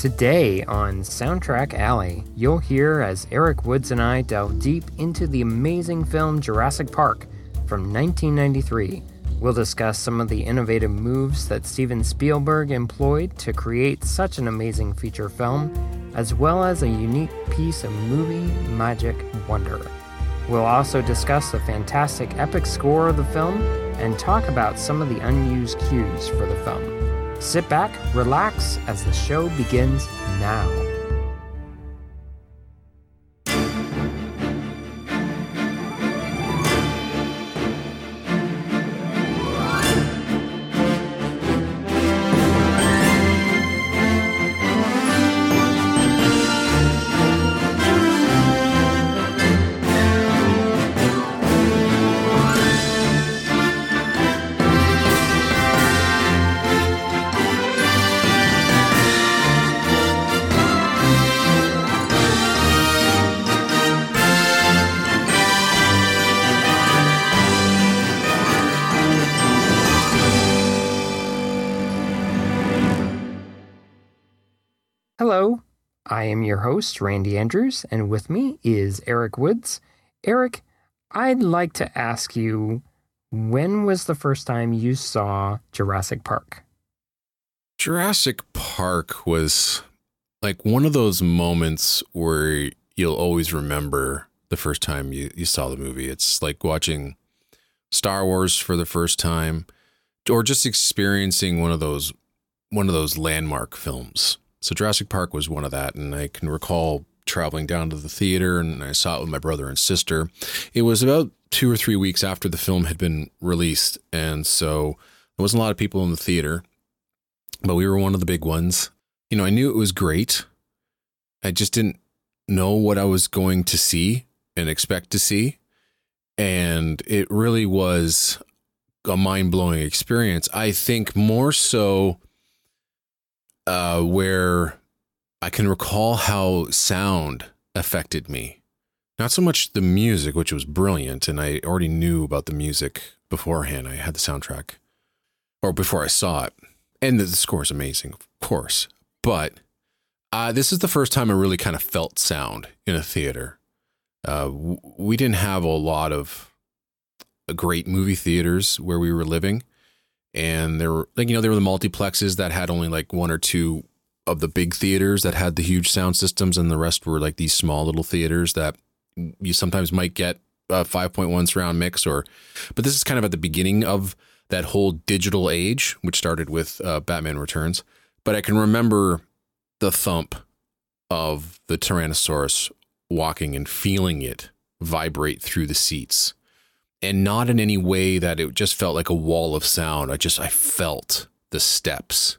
Today on Soundtrack Alley, you'll hear as Eric Woods and I delve deep into the amazing film Jurassic Park from 1993. We'll discuss some of the innovative moves that Steven Spielberg employed to create such an amazing feature film, as well as a unique piece of movie magic wonder. We'll also discuss the fantastic epic score of the film and talk about some of the unused cues for the film. Sit back, relax as the show begins now. Your host, Randy Andrews, and with me is Eric Woods. Eric, I'd like to ask you when was the first time you saw Jurassic Park? Jurassic Park was like one of those moments where you'll always remember the first time you, you saw the movie. It's like watching Star Wars for the first time or just experiencing one of those one of those landmark films. So Jurassic Park was one of that and I can recall traveling down to the theater and I saw it with my brother and sister. It was about 2 or 3 weeks after the film had been released and so there wasn't a lot of people in the theater but we were one of the big ones. You know, I knew it was great. I just didn't know what I was going to see and expect to see. And it really was a mind blowing experience. I think more so uh, where I can recall how sound affected me. Not so much the music, which was brilliant, and I already knew about the music beforehand. I had the soundtrack, or before I saw it and the score is amazing, of course. But uh, this is the first time I really kind of felt sound in a theater. Uh, we didn't have a lot of great movie theaters where we were living, and there were like you know there were the multiplexes that had only like one or two of the big theaters that had the huge sound systems, and the rest were like these small little theaters that you sometimes might get a 5.1 surround mix or but this is kind of at the beginning of that whole digital age, which started with uh, Batman Returns. But I can remember the thump of the Tyrannosaurus walking and feeling it vibrate through the seats. And not in any way that it just felt like a wall of sound. I just I felt the steps.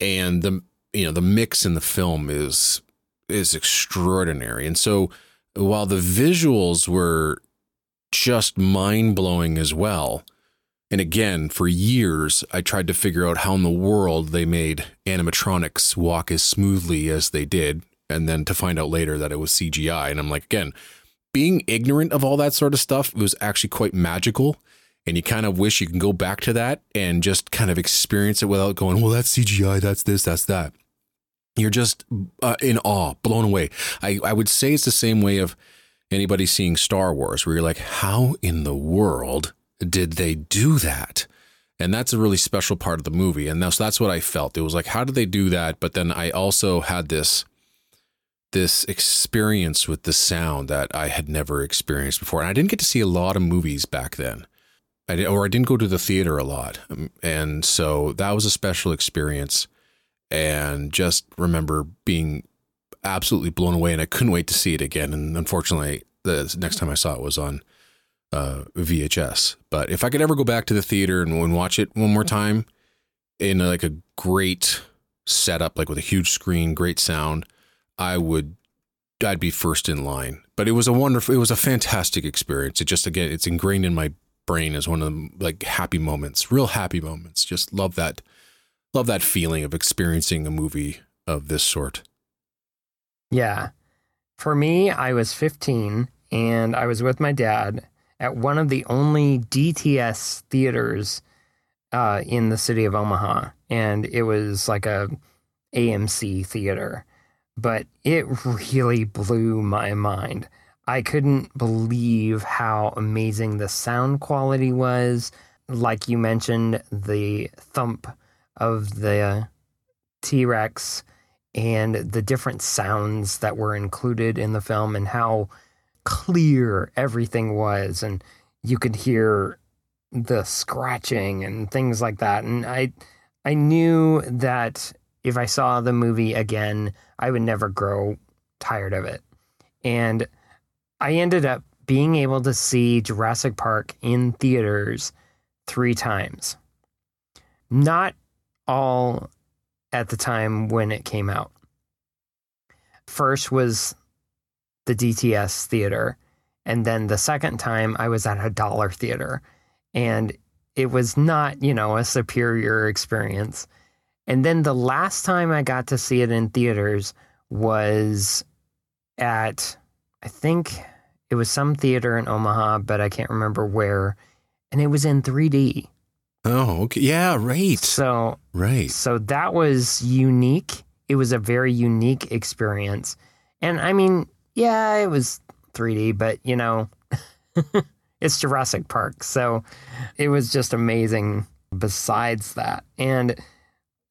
And the you know, the mix in the film is is extraordinary. And so while the visuals were just mind-blowing as well, and again, for years, I tried to figure out how in the world they made animatronics walk as smoothly as they did, and then to find out later that it was CGI. And I'm like, again, being ignorant of all that sort of stuff was actually quite magical. And you kind of wish you can go back to that and just kind of experience it without going, well, that's CGI, that's this, that's that. You're just uh, in awe, blown away. I, I would say it's the same way of anybody seeing Star Wars, where you're like, how in the world did they do that? And that's a really special part of the movie. And that's that's what I felt. It was like, how did they do that? But then I also had this this experience with the sound that I had never experienced before. And I didn't get to see a lot of movies back then. I did, or I didn't go to the theater a lot. Um, and so that was a special experience. And just remember being absolutely blown away. And I couldn't wait to see it again. And unfortunately, the next time I saw it was on uh, VHS. But if I could ever go back to the theater and, and watch it one more time in like a great setup, like with a huge screen, great sound, I would. I'd be first in line. But it was a wonderful. It was a fantastic experience. It just again, it's ingrained in my brain as one of the like happy moments, real happy moments. Just love that, love that feeling of experiencing a movie of this sort. Yeah. For me, I was 15 and I was with my dad at one of the only DTS theaters uh, in the city of Omaha, and it was like a AMC theater, but it really blew my mind. I couldn't believe how amazing the sound quality was. Like you mentioned, the thump of the T Rex and the different sounds that were included in the film and how clear everything was. And you could hear the scratching and things like that. And I, I knew that if I saw the movie again, I would never grow tired of it. And I ended up being able to see Jurassic Park in theaters three times. Not all at the time when it came out. First was the DTS theater, and then the second time I was at a dollar theater, and it was not, you know, a superior experience. And then the last time I got to see it in theaters was at, I think it was some theater in Omaha, but I can't remember where. And it was in 3D. Oh, okay. Yeah, right. So, right. So that was unique. It was a very unique experience. And I mean, yeah, it was 3D, but you know, it's Jurassic Park. So it was just amazing besides that. And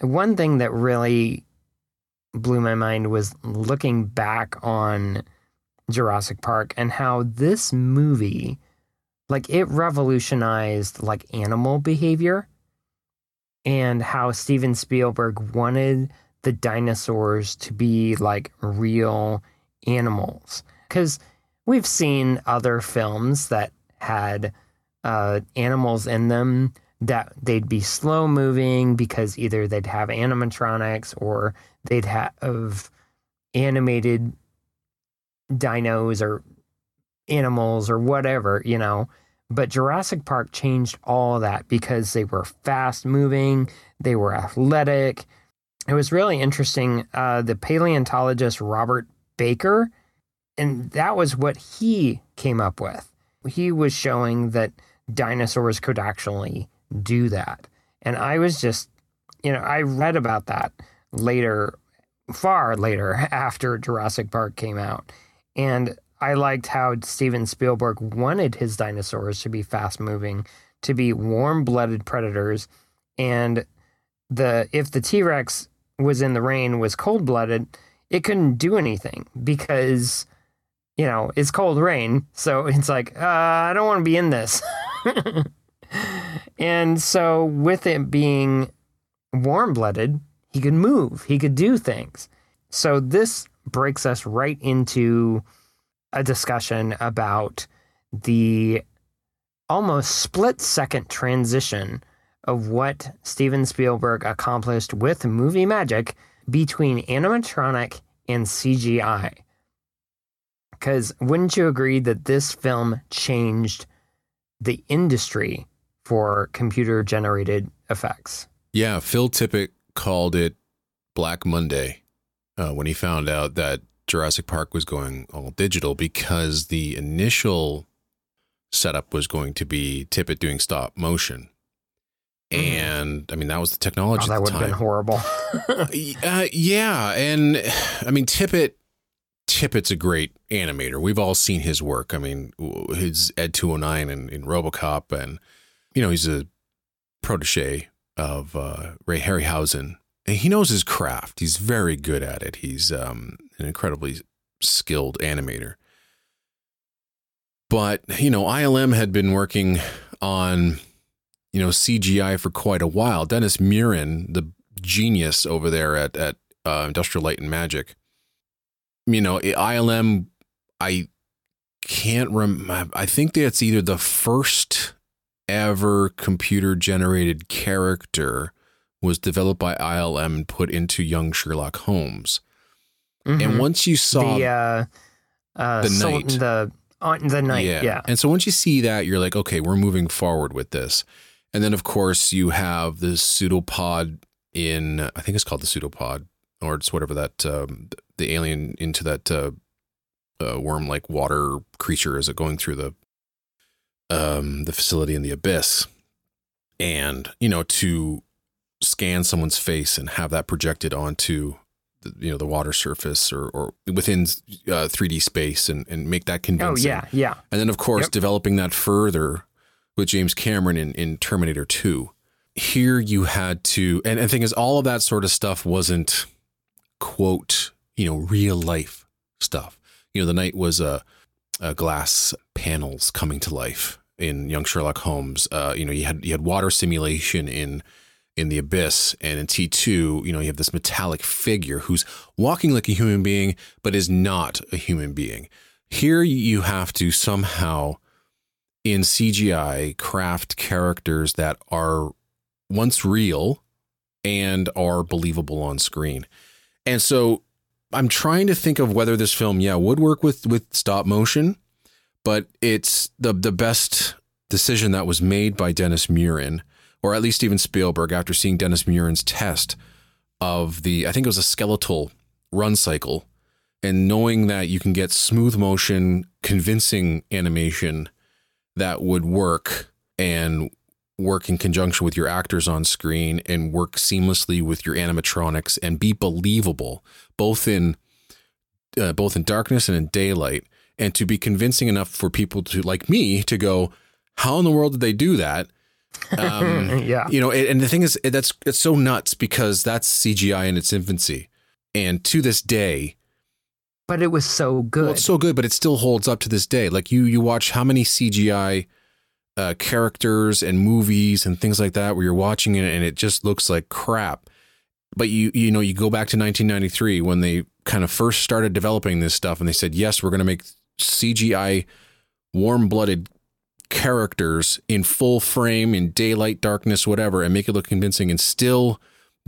one thing that really blew my mind was looking back on Jurassic Park and how this movie like it revolutionized like animal behavior and how Steven Spielberg wanted the dinosaurs to be like real animals. Cuz we've seen other films that had uh, animals in them that they'd be slow moving because either they'd have animatronics or they'd have animated dinos or animals or whatever, you know. But Jurassic Park changed all that because they were fast moving, they were athletic. It was really interesting. Uh, the paleontologist Robert Bakker, and that was what he came up with. He was showing that dinosaurs could actually do that. And I was just, you know, I read about that later, far later after Jurassic Park came out. And I liked how Steven Spielberg wanted his dinosaurs to be fast moving, to be warm blooded predators. And the if the T Rex was in the rain was cold blooded, it couldn't do anything because you know, it's cold rain. So it's like, uh, I don't want to be in this. and so, with it being warm blooded, he could move, he could do things. So, this breaks us right into a discussion about the almost split second transition of what Steven Spielberg accomplished with movie magic between animatronic and CGI. Because wouldn't you agree that this film changed the industry for computer generated effects? Yeah, Phil Tippett called it Black Monday uh, when he found out that Jurassic Park was going all digital because the initial setup was going to be Tippett doing stop motion. Mm-hmm. And I mean, that was the technology. Oh, that would have been horrible. uh, yeah. And I mean, Tippett Tippett's a great animator. We've all seen his work. I mean, his Ed 209 and in, in Robocop, and you know, he's a protege of uh, Ray Harryhausen. And he knows his craft. He's very good at it. He's um, an incredibly skilled animator. But you know, ILM had been working on you know CGI for quite a while. Dennis Muren, the genius over there at at uh, Industrial Light and Magic you know, ILM, I can't remember. I think that's either the first ever computer generated character was developed by ILM and put into young Sherlock Holmes. Mm-hmm. And once you saw the uh, uh, the so night, the on the knight, yeah. yeah. And so once you see that, you're like, okay, we're moving forward with this. And then of course you have the pseudopod in I think it's called the pseudopod or it's whatever that um, the alien into that uh, uh, worm-like water creature is it going through the um, the facility in the abyss, and you know to scan someone's face and have that projected onto the, you know the water surface or, or within uh, 3D space and, and make that convincing. Oh yeah, yeah. And then of course Yep. developing that further with James Cameron in, in Terminator 2. Here you had to and, and the thing is all of that sort of stuff wasn't quote, you know, real life stuff. You know, the knight was uh, uh glass panels coming to life in young Sherlock Holmes. Uh, you know, you had you had water simulation in in the abyss and in T2, you know, you have this metallic figure who's walking like a human being but is not a human being. Here you have to somehow in CGI craft characters that are once real and are believable on screen. And so I'm trying to think of whether this film, yeah, would work with with stop motion, but it's the the best decision that was made by Dennis Muren, or at least Steven Spielberg, after seeing Dennis Muren's test of the, I think it was a skeletal run cycle, and knowing that you can get smooth motion, convincing animation that would work and work in conjunction with your actors on screen and work seamlessly with your animatronics and be believable both in uh, both in darkness and in daylight and to be convincing enough for people to like me to go how in the world did they do that um, yeah. you know and the thing is that's it's so nuts because that's cgi in its infancy and to this day But it was so good. well, it's so good, but it still holds up to this day. Like you, you watch how many CGI uh, characters and movies and things like that, where you're watching it and it just looks like crap. But you, you know, you go back to 1993 when they kind of first started developing this stuff, and they said, "Yes, we're going to make CGI warm-blooded characters in full frame, in daylight, darkness, whatever, and make it look convincing, and still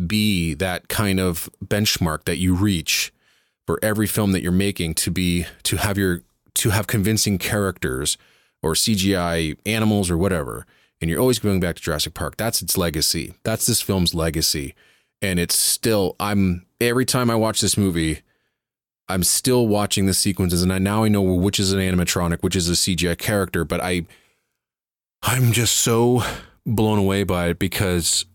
be that kind of benchmark that you reach." for every film that you're making to be to have your to have convincing characters or CGI animals or whatever. And you're always going back to Jurassic Park. That's its legacy. That's this film's legacy. And it's still I'm every time I watch this movie, I'm still watching the sequences and I now I know which is an animatronic, which is a CGI character, but I I'm just so blown away by it because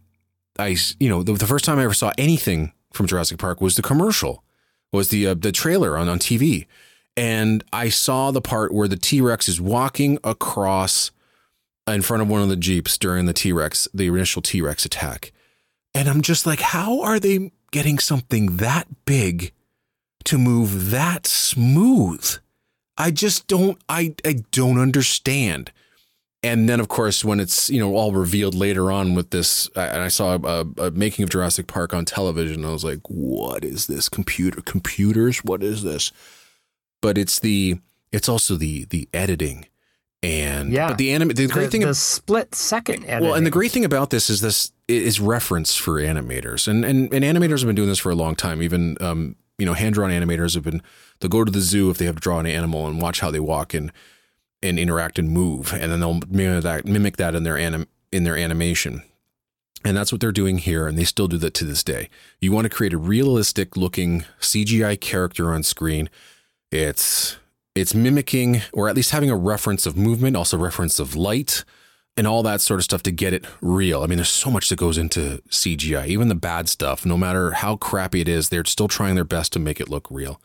I you know, the, the first time I ever saw anything from Jurassic Park was the commercial was the uh, the trailer on on TV, and I saw the part where the T Rex is walking across in front of one of the jeeps during the T Rex the initial T Rex attack, and I'm just like, how are they getting something that big to move that smooth? I just don't I I don't understand. And then, of course, when it's you know all revealed later on with this, and I saw a, a making of Jurassic Park on television, I was like, "What is this? Computer computers? What is this?" But it's the it's also the the editing and Yeah. But the anime the great thing the split second editing. well, and the great thing about this is this is reference for animators, and and and animators have been doing this for a long time. Even um, you know, hand drawn animators have been they'll go to the zoo if they have to draw an animal and watch how they walk and and interact and move, and then they'll mimic that mimic that in their anim in their animation. And that's what they're doing here, and they still do that to this day. You want to create a realistic looking CGI character on screen. It's it's mimicking or at least having a reference of movement, also reference of light and all that sort of stuff to get it real. I mean, there's so much that goes into CGI, even the bad stuff, no matter how crappy it is, they're still trying their best to make it look real.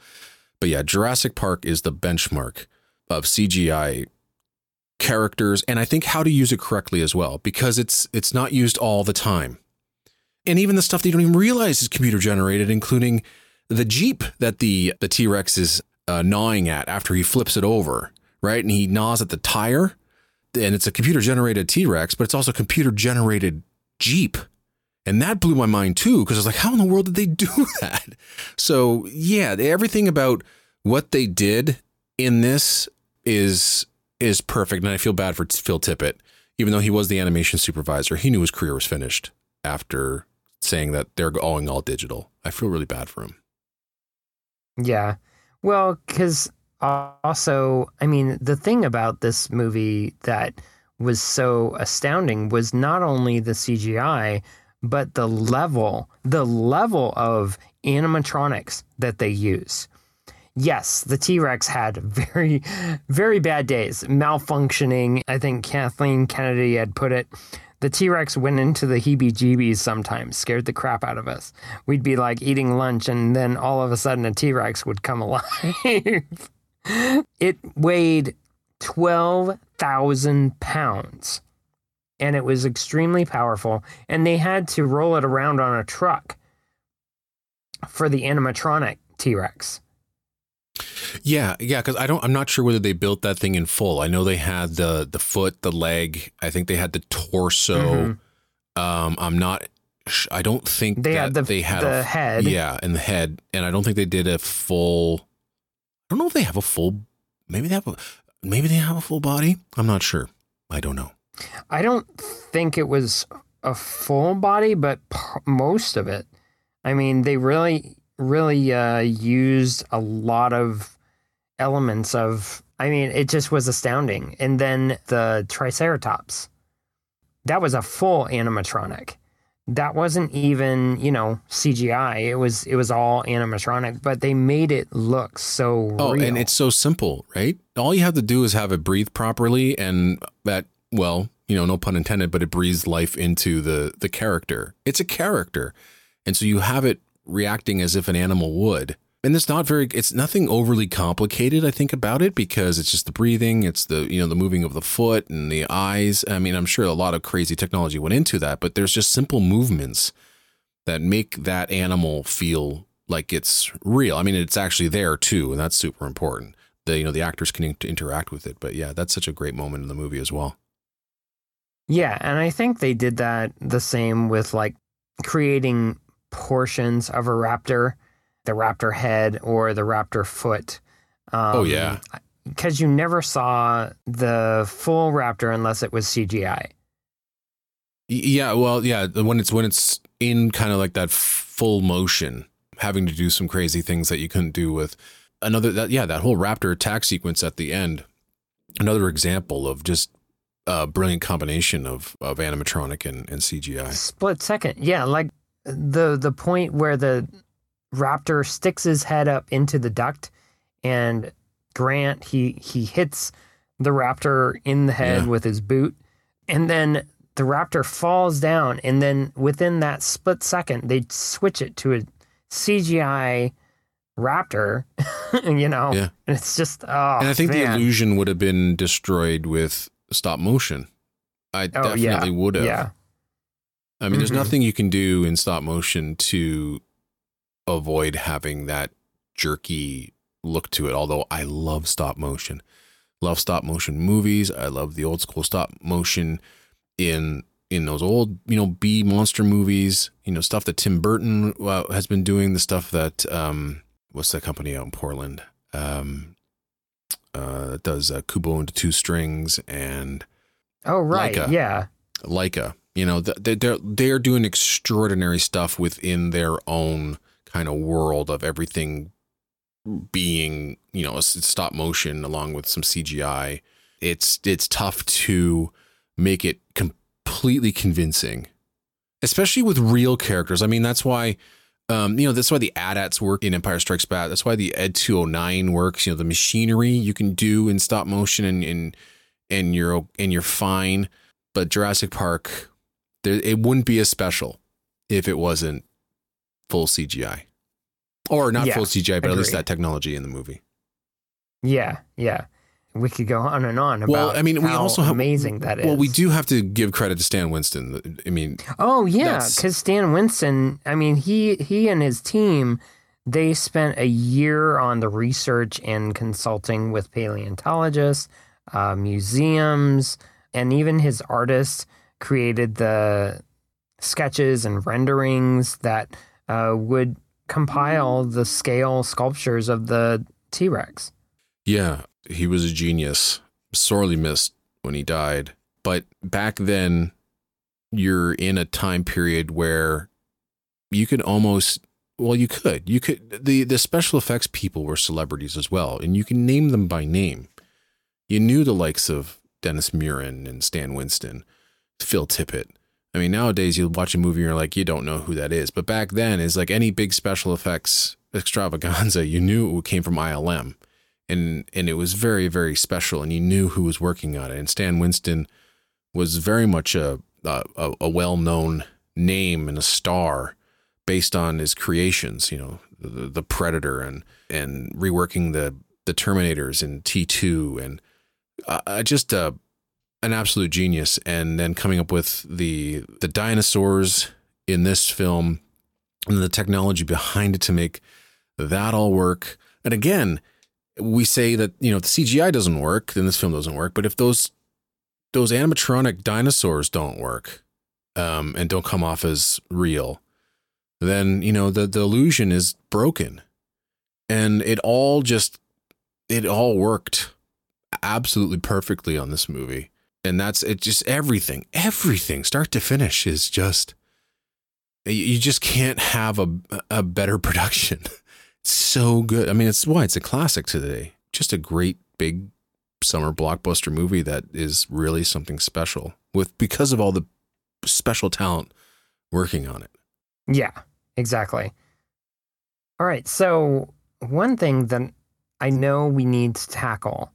But yeah, Jurassic Park is the benchmark of CGI characters and I think how to use it correctly as well because it's it's not used all the time. And even the stuff that you don't even realize is computer generated including the Jeep that the the T-Rex is uh, gnawing at after he flips it over, right? And he gnaws at the tire and it's a computer generated T-Rex, but it's also computer generated Jeep. And that blew my mind too, because I was like, how in the world did they do that? So yeah, everything about what they did in this is is perfect. And I feel bad for Phil Tippett. Even though he was the animation supervisor, he knew his career was finished after saying that they're going all digital. I feel really bad for him. Yeah. Well, because also, I mean, the thing about this movie that was so astounding was not only the CGI, but the level, the level of animatronics that they use. Yes, the T Rex had very, very bad days, malfunctioning. I think Kathleen Kennedy had put it the T Rex went into the heebie jeebies sometimes, scared the crap out of us. We'd be like eating lunch, and then all of a sudden a T Rex would come alive. It weighed 12,000 pounds and it was extremely powerful. And they had to roll it around on a truck for the animatronic T Rex. Yeah, yeah, because I don't. I'm not sure whether they built that thing in full. I know they had the the foot, the leg. I think they had the torso. Mm-hmm. Um, I'm not. I don't think they had the they had the a, head. Yeah, and the head, and I don't think they did a full. Don't know if they have a full. Maybe they have a. Maybe they have a full body. I'm not sure. I don't know. I don't think it was a full body, but p- most of it. I mean, they really, really uh, used a lot of elements of. I mean, it just was astounding. And then the Triceratops, that was a full animatronic. That wasn't even, you know, CGI. It was it was all animatronic, but they made it look so Oh, real. and it's so simple, right? All you have to do is have it breathe properly and that well, you know, no pun intended, but it breathes life into the the character. It's a character. And so you have it reacting as if an animal would. And it's not very it's nothing overly complicated I think about it because it's just the breathing, it's the you know the moving of the foot and the eyes. I mean, I'm sure a lot of crazy technology went into that, but there's just simple movements that make that animal feel like it's real. I mean, it's actually there too, and that's super important. The you know the actors can interact with it, but yeah, that's such a great moment in the movie as well. Yeah, and I think they did that the same with like creating portions of a raptor, the raptor head or the raptor foot. Um, oh yeah, because you never saw the full raptor unless it was CGI. Yeah, well, yeah, when it's when it's in kind of like that full motion, having to do some crazy things that you couldn't do with another that yeah, that whole raptor attack sequence at the end. Another example of just a brilliant combination of of animatronic and, and CGI. Split second, yeah, like the the point where the raptor sticks his head up into the duct, and Grant he he hits the raptor in the head yeah. with his boot, and then the raptor falls down, and then within that split second, they switch it to a CGI raptor, you know, yeah. and it's just oh, and I think man. the illusion would have been destroyed with stop motion. I oh, definitely yeah. would have. Yeah. I mean, mm-hmm. there's nothing you can do in stop motion to avoid having that jerky look to it. Although I love stop motion, love stop motion movies. I love the old school stop motion in in those old you know B monster movies. You know stuff that Tim Burton uh, has been doing. The stuff that um, what's that company out in Portland? Um, uh, does uh, Kubo and the two strings and oh right Laika. yeah Laika. You know they're they're doing extraordinary stuff within their own kind of world of everything being you know stop motion along with some CGI. It's it's tough to make it completely convincing, especially with real characters. I mean that's why um, you know, that's why the AT-ATs work in Empire Strikes Back. That's why the Ed 209 works. You know, the machinery you can do in stop motion and and and you're and you're fine. But Jurassic Park, there, it wouldn't be as special if it wasn't full CGI, or not yeah, full CGI, but agreed. at least that technology in the movie. Yeah, yeah we could go on and on about well, I mean, we also have, amazing that is. Well, we do have to give credit to Stan Winston. I mean, oh yeah, because Stan Winston. I mean, he he and his team they spent a year on the research and consulting with paleontologists, uh, museums, and even his artists created the sketches and renderings that uh, would compile the scale sculptures of the T Rex. Yeah, he was a genius, sorely missed when he died. But back then, you're in a time period where you could almost well you could you could the the special effects people were celebrities as well and you can name them by name you knew the likes of dennis muren and stan winston phil tippett i mean nowadays you watch a movie and you're like you don't know who that is but back then is like any big special effects extravaganza you knew it came from ilm and and it was very very special and you knew who was working on it and Stan Winston was very much a a, a, a well known name and a star based on his creations. You know, the, the Predator and and reworking the the Terminators in T two and uh, just uh, an absolute genius. And then coming up with the the dinosaurs in this film and the technology behind it to make that all work. And again, we say that you know the CGI doesn't work, then this film doesn't work. But if those those animatronic dinosaurs don't work um, and don't come off as real, then you know the the illusion is broken, and it all just it all worked absolutely perfectly on this movie, and that's it. Just everything, everything, start to finish, is just you just can't have a a better production. so good. I mean, it's why it's a classic today. Just a great big summer blockbuster movie that is really something special with because of all the special talent working on it. Yeah, exactly. All right. So, one thing that I know we need to tackle,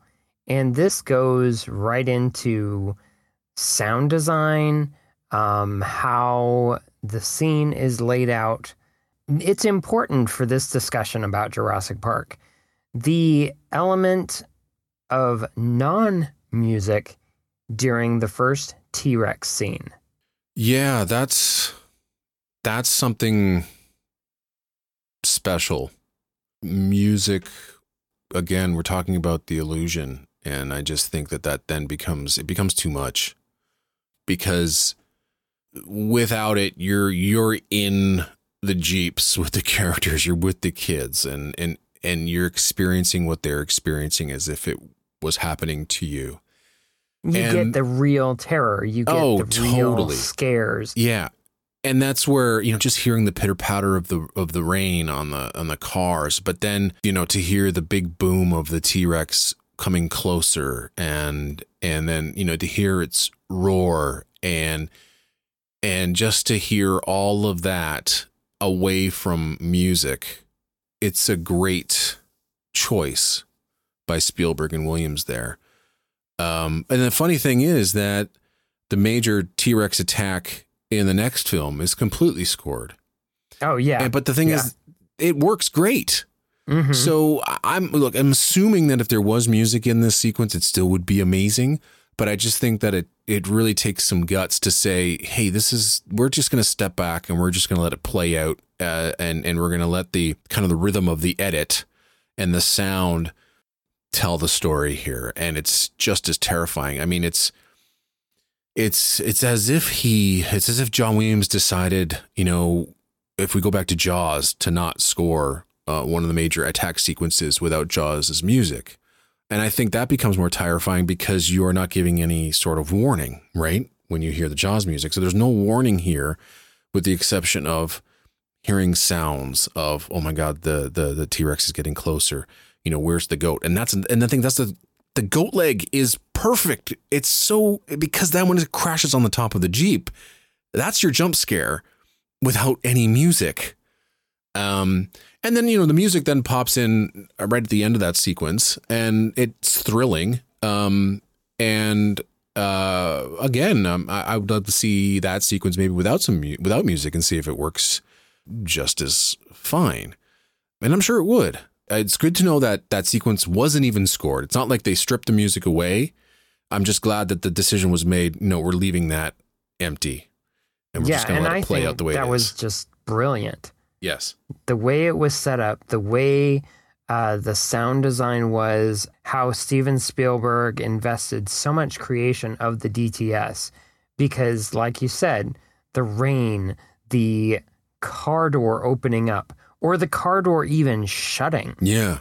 and this goes right into sound design, um, how the scene is laid out. It's important for this discussion about Jurassic Park. The element of non music during the first T Rex scene. Yeah, that's that's something special. Music again, we're talking about the illusion and I just think that that then becomes it becomes too much. Because without it you're you're in the jeeps with the characters you're with the kids and and and you're experiencing what they're experiencing as if it was happening to you. You and, get the real terror. You get oh, the real totally. scares. Yeah. And that's where you know just hearing the pitter patter of the of the rain on the on the cars but then you know to hear the big boom of the t-rex coming closer and and then you know to hear its roar and and just to hear all of that away from music, it's a great choice by Spielberg and Williams there. Um, and the funny thing is that the major T Rex attack in the next film is completely scored. Oh yeah. And, but the thing yeah. is, it works great. Mm-hmm. So I'm look. I'm assuming that if there was music in this sequence, it still would be amazing but I just think that it it really takes some guts to say, hey, this is we're just going to step back and we're just going to let it play out, uh, and and we're going to let the kind of the rhythm of the edit and the sound tell the story here, and it's just as terrifying. I mean, it's it's it's as if he it's as if John Williams decided, you know, if we go back to Jaws, to not score uh, one of the major attack sequences without Jaws' music. And I think that becomes more terrifying because you are not giving any sort of warning, right? When you hear the Jaws music. So there's no warning here, with the exception of hearing sounds of, oh my God, the the the T-Rex is getting closer. You know, where's the goat? And that's and the thing that's the the goat leg is perfect. It's so because when it crashes on the top of the Jeep, that's your jump scare without any music. Um, and then, you know, the music then pops in right at the end of that sequence and it's thrilling. Um, and uh, again, um, I, I, would love to see that sequence maybe without some mu- without music and see if it works just as fine. And I'm sure it would. It's good to know that that sequence wasn't even scored. It's not like they stripped the music away. I'm just glad that the decision was made. No, we're leaving that empty, and we're yeah, just going to let it play out the way that was just brilliant. Yes. The way it was set up, the way uh, the sound design was, how Steven Spielberg invested so much creation of the DTS. Because, like you said, the rain, the car door opening up, or the car door even shutting. Yeah.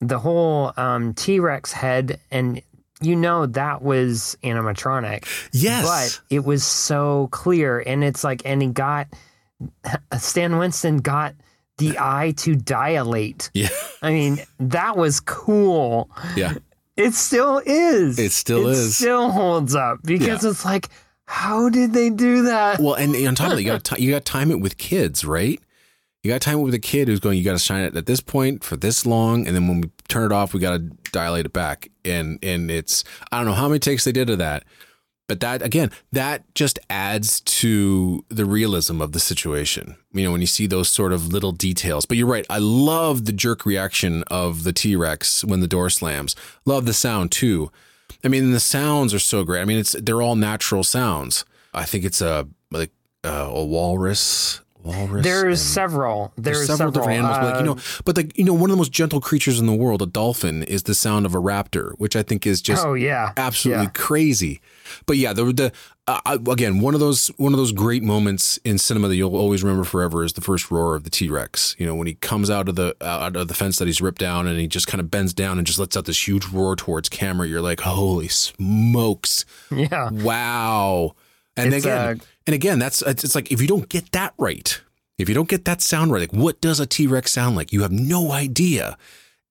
The whole um, T Rex head, and you know that was animatronic. Yes. But it was so clear. And it's like, and he got Stan Winston got the eye to dilate. Yeah. I mean, that was cool. Yeah. It still is. It still it is. still holds up because yeah. it's like, how did they do that? Well, and on top of that, you got you got time it with kids, right? You got time it with a kid who's going. You got to shine it at this point for this long, and then when we turn it off, we got to dilate it back. And and it's I don't know how many takes they did of that, But that again, that just adds to the realism of the situation. You know, when you see those sort of little details. But you're right. I love the jerk reaction of the T Rex when the door slams. Love the sound too. I mean, the sounds are so great. I mean, it's they're all natural sounds. I think it's a like uh, a walrus walrus. There's several. There's, there's several, several, different animals, but like you know, uh, but like you know, one of the most gentle creatures in the world, a dolphin, is the sound of a raptor, which I think is just oh yeah, absolutely Yeah. crazy. But yeah, the the uh, again one of those one of those great moments in cinema that you'll always remember forever is the first roar of the T Rex. You know, when he comes out of the out of the fence that he's ripped down, and he just kind of bends down and just lets out this huge roar towards camera. You're like, holy smokes! yeah. Wow. And It's, again, uh, and again, that's it's it's like if you don't get that right, if you don't get that sound right, like what does a T Rex sound like? You have no idea,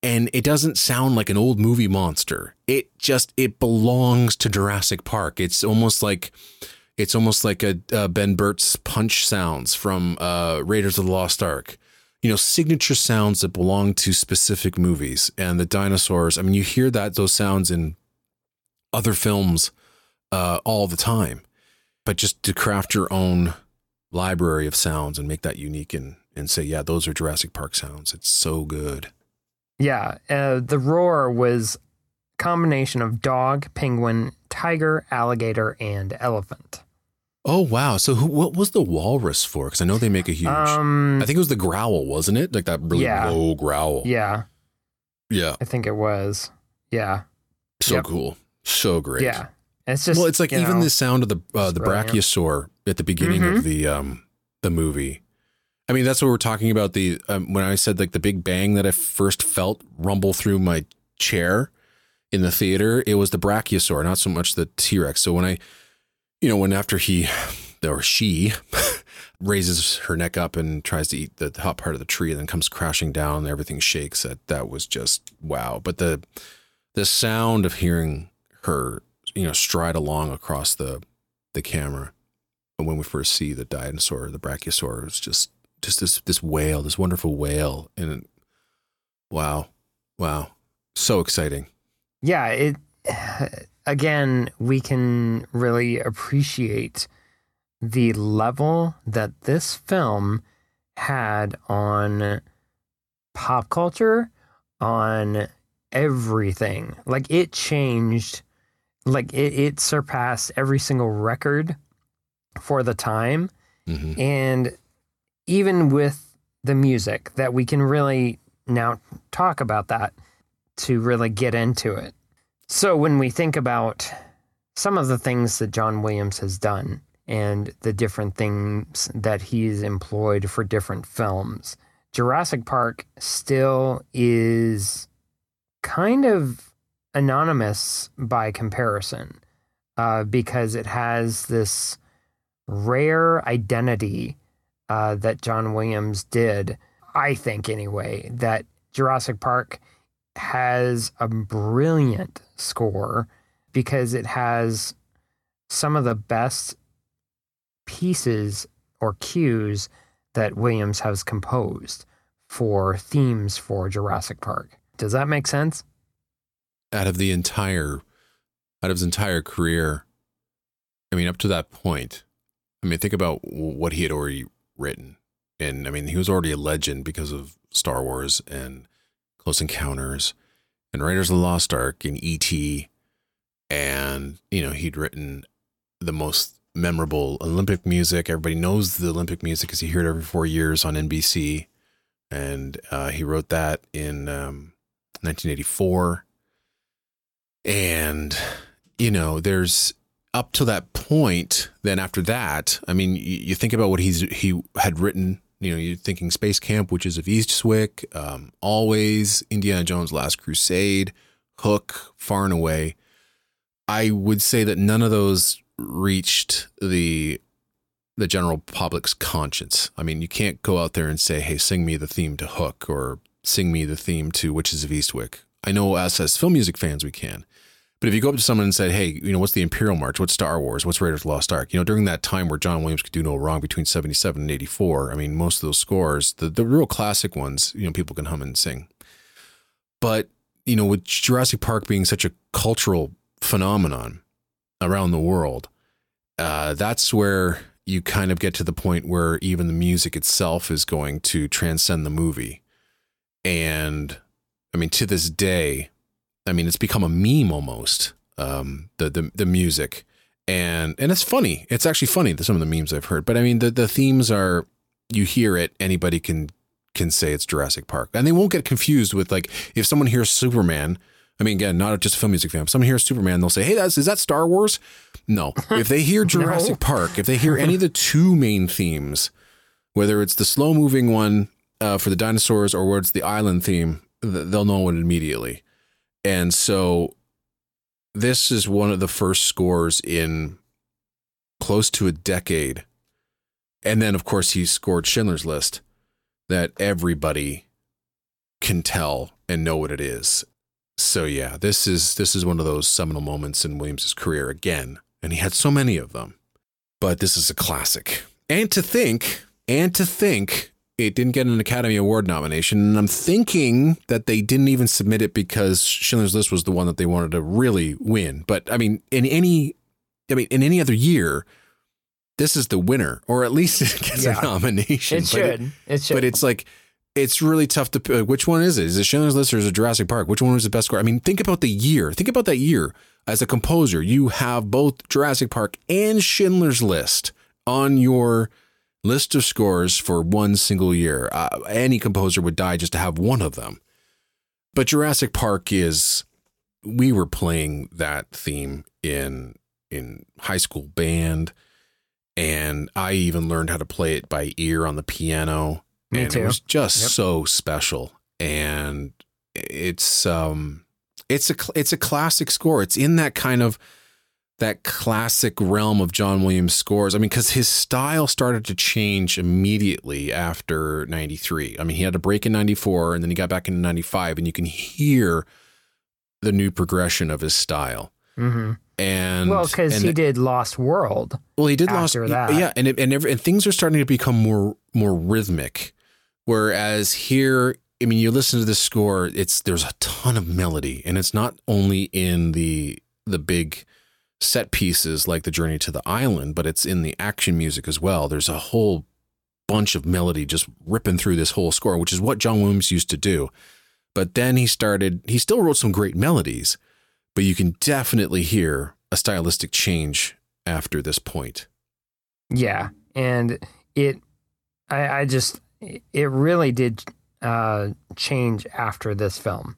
and it doesn't sound like an old movie monster. It just it belongs to Jurassic Park. It's almost like it's almost like a uh, Ben Burtt's punch sounds from uh, Raiders of the Lost Ark. You know, signature sounds that belong to specific movies and the dinosaurs. I mean, you hear that those sounds in other films uh, all the time, but just to craft your own library of sounds and make that unique and and say, yeah, those are Jurassic Park sounds. It's so good. Yeah, uh, the roar was a combination of dog, penguin, tiger, alligator, and elephant. Oh wow! So who, what was the walrus for? Because I know they make a huge. Um, I think it was the growl, wasn't it? Like that really Yeah. low growl. yeah, Yeah. I think it was. Yeah, So Yep. cool. So great. yeah. It's just well, it's like even know, the sound of the uh, the brachiosaur at the beginning Mhm. of the um the movie. I mean, that's what we're talking about. The um, when I said like the big bang that I first felt rumble through my chair in the theater, it was the brachiosaur, not so much the T Rex. So when I, you know, when after he or she raises her neck up and tries to eat the top part of the tree, and then comes crashing down, everything shakes. That that was just wow. But the the sound of hearing her, you know, stride along across the the camera when we first see the dinosaur, the brachiosaur, it's just just this this whale, this wonderful whale, and wow, wow, so exciting. yeah it again we can really appreciate the level that this film had on pop culture on everything. Like it changed like it, it surpassed every single record for the time. Hmm and even with the music that we can really now talk about that to really get into it. So when we think about some of the things that John Williams has done and the different things that he's employed for different films, Jurassic Park still is kind of anonymous by comparison uh, because it has this rare identity uh, that John Williams did, I think anyway, that Jurassic Park has a brilliant score because it has some of the best pieces or cues that Williams has composed for themes for Jurassic Park. Does that make sense? Out of the entire, out of his entire career, I mean, up to that point, I mean, think about what he had already written, and I mean, he was already a legend because of Star Wars and Close Encounters and Raiders of the Lost Ark and E.T. And, you know, he'd written the most memorable Olympic music. Everybody knows the Olympic music because you hear it every four years on NBC. And uh, he wrote that in um, 1984. And, you know, there's up to that point, then after that, I mean, you, you think about what he's he had written. You know, you're thinking Space Camp, Witches of Eastwick, um, Always, Indiana Jones' Last Crusade, Hook, Far and Away. I would say that none of those reached the the general public's conscience. I mean, you can't go out there and say, "Hey, sing me the theme to Hook" or "Sing me the theme to Witches of Eastwick." I know us as film music fans, we can. But if you go up to someone and said, "Hey, you know, what's the Imperial March? What's Star Wars? What's Raiders of the Lost Ark?" You know, during that time where John Williams could do no wrong between '77 and '84, I mean, most of those scores, the the real classic ones, you know, people can hum and sing. But you know, with Jurassic Park being such a cultural phenomenon around the world, uh, that's where you kind of get to the point where even the music itself is going to transcend the movie. And I mean, to this day, I mean, it's become a meme almost. Um, the the the music, and and it's funny. It's actually funny. Some of the memes I've heard, but I mean, the the themes are you hear it, anybody can can say it's Jurassic Park, and they won't get confused with like if someone hears Superman. I mean, again, not just a film music fan. If someone hears Superman, they'll say, "Hey, that's is that Star Wars?" No. If they hear Jurassic no. Park, if they hear any of the two main themes, whether it's the slow moving one uh, for the dinosaurs or whether it's the island theme, they'll know it immediately. And so, this is one of the first scores in close to a decade. And then, of course, he scored Schindler's List that everybody can tell and know what it is. So yeah, this is this is one of those seminal moments in Williams's career again, and he had so many of them. But this is a classic. And to think, and to think it didn't get an Academy Award nomination, and I'm thinking that they didn't even submit it because Schindler's List was the one that they wanted to really win. But I mean, in any I mean, in any other year, this is the winner, or at least it gets yeah. a nomination. It should. It, it, should. But it's like it's really tough to pick. Which one is it? Is it Schindler's List or is it Jurassic Park? Which one was the best score? I mean, think about the year. Think about that year. As a composer, you have both Jurassic Park and Schindler's List on your list of scores for one single year. Uh, any composer would die just to have one of them. But Jurassic Park is. We were playing that theme in in high school band and I even learned how to play it by ear on the piano. Me and too. it was just yep. so special. And it's um it's a it's a classic score. It's in that kind of that classic realm of John Williams scores. I mean, because his style started to change immediately after 93. I mean, he had a break in 94 and then he got back in 95, and you can hear the new progression of his style. Mm-hmm. And well, because he did Lost World. Well, he did Lost. That. Yeah, and it, and every, and things are starting to become more more rhythmic. Whereas here, I mean, you listen to the score, it's there's a ton of melody, and it's not only in the the big set pieces like the Journey to the Island, but it's in the action music as well. There's a whole bunch of melody just ripping through this whole score, which is what John Williams used to do. But then he started. He still wrote some great melodies but you can definitely hear a stylistic change after this point. Yeah, and it, I, I just, it really did uh, change after this film,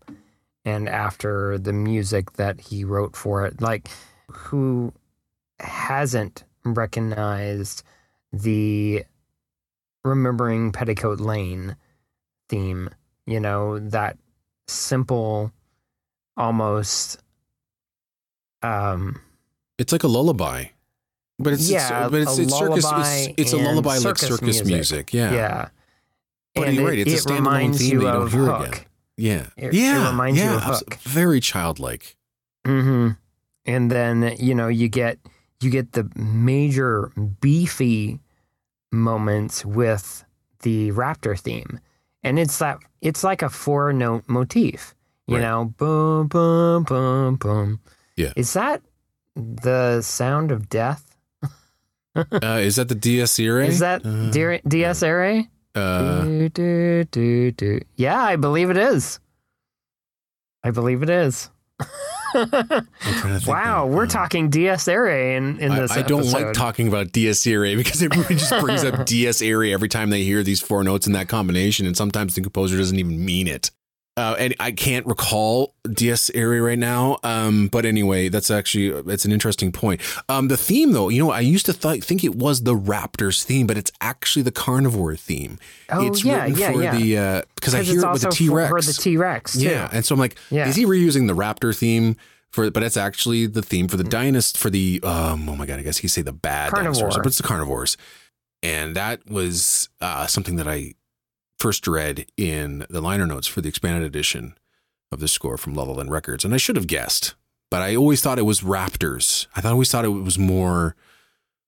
and after the music that he wrote for it. Like, who hasn't recognized the remembering Petticoat Lane theme? You know that simple, almost um, it's like a lullaby, but it's yeah, it's, but it's, it's circus. It's, it's a lullaby like circus music. music. Yeah, yeah. But and you're right. It's it, a standalone theme that you don't hear Hook. again. Yeah, it, yeah. It reminds yeah, you of Hook. Very childlike. Mm-hmm. And then you know you get you get the major beefy moments with the raptor theme, and it's that it's like a four note motif. You right. know, boom, boom, boom, boom. Yeah. Is that the sound of death? uh, is that the Dies Irae? Is that uh, Dies Irae? Uh, do, do, do, do. Yeah, I believe it is. I believe it is. Wow, we're um, talking Irae in, in this. I, I don't episode. like talking about Irae because it just brings up Irae every time they hear these four notes in that combination, and sometimes the composer doesn't even mean it. Uh, and I can't recall Dies Irae right now. Um, but anyway, that's actually it's an interesting point. Um, the theme, though, you know, I used to th- think it was the Raptors theme, but it's actually the carnivore theme. Oh it's yeah, yeah, for yeah. The because uh, I hear it with the T Rex. For the T Rex, yeah. And so I'm like, yeah. is he reusing the Raptor theme? For, but it's actually the theme for the dynast for the um oh my god I guess you say the bad Carnivore. dinosaurs but it's the carnivores and that was uh, something that I first read in the liner notes for the expanded edition of the score from La La Records, and I should have guessed, but I always thought it was Raptors. I thought I always thought it was more,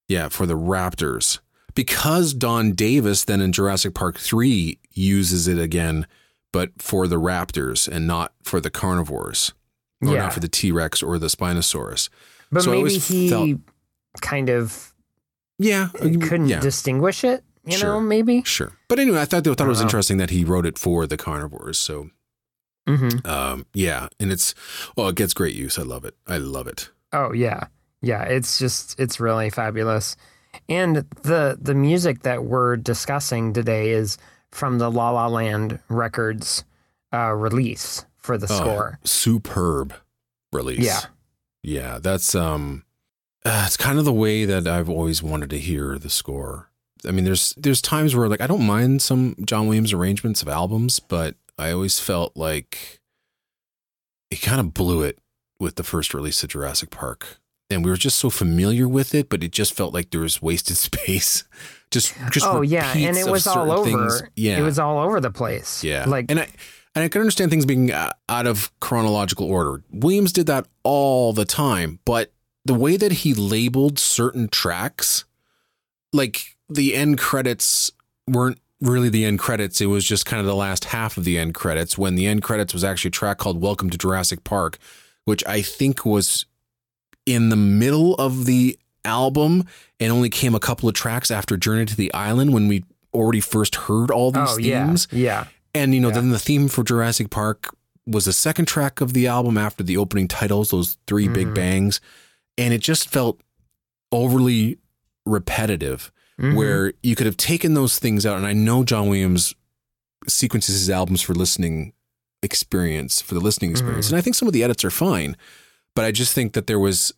yeah, for the Raptors because Don Davis then in Jurassic Park three uses it again, but for the Raptors and not for the carnivores, or yeah. not for the T Rex or the Spinosaurus. But so maybe he felt, kind of Yeah, uh, couldn't yeah, distinguish it. You Sure. know, maybe. sure. But anyway, I thought I thought it was Wow. interesting that he wrote it for the carnivores. So hmm um, yeah, and it's well, it gets great use. I love it. I love it. Oh yeah, yeah. It's just it's really fabulous, and the the music that we're discussing today is from the La La Land Records uh, release for the Oh, score. superb release. Yeah. yeah. That's um, uh, it's kind of the way that I've always wanted to hear the score. I mean, there's there's times where like I don't mind some John Williams arrangements of albums, but I always felt like he kind of blew it with the first release of Jurassic Park. And we were just so familiar with it, but it just felt like there was wasted space. Just, just oh yeah, and it was all over. things. Yeah, It was all over the place. yeah, like and I and I can understand things being uh, out of chronological order. Williams did that all the time, but the way that he labeled certain tracks, like the end credits weren't really the end credits. It was just kind of the last half of the end credits. When the end credits was actually a track called "Welcome to Jurassic Park," which I think was in the middle of the album and only came a couple of tracks after Journey to the Island when we already first heard all these oh themes. yeah. And you know, Yeah. then the theme for Jurassic Park was the second track of the album after the opening titles, those 3 big Mhm. bangs, and it just felt overly repetitive. Mhm. Where you could have taken those things out, and I know John Williams sequences his albums for listening experience, for the listening experience, Mhm. and I think some of the edits are fine, but I just think that there was.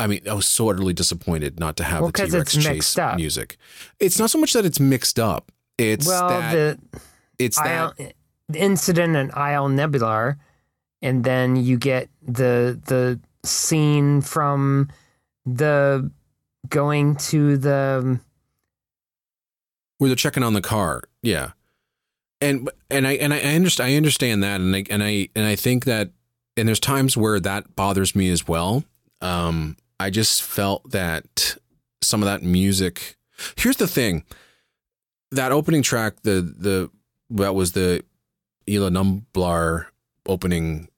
I mean, I was so utterly disappointed not to have Well, the T Rex chase up. music. It's not so much that it's mixed up; it's well, that the it's that the incident at Isla Nublar, and then you get the the scene from the going to the where they're checking on the car. Yeah. And and I and I understand I understand that and I and I and I think that and there's times where that bothers me as well. Um I just felt that some of that music Here's the thing. That opening track the the that was the Isla Nublar opening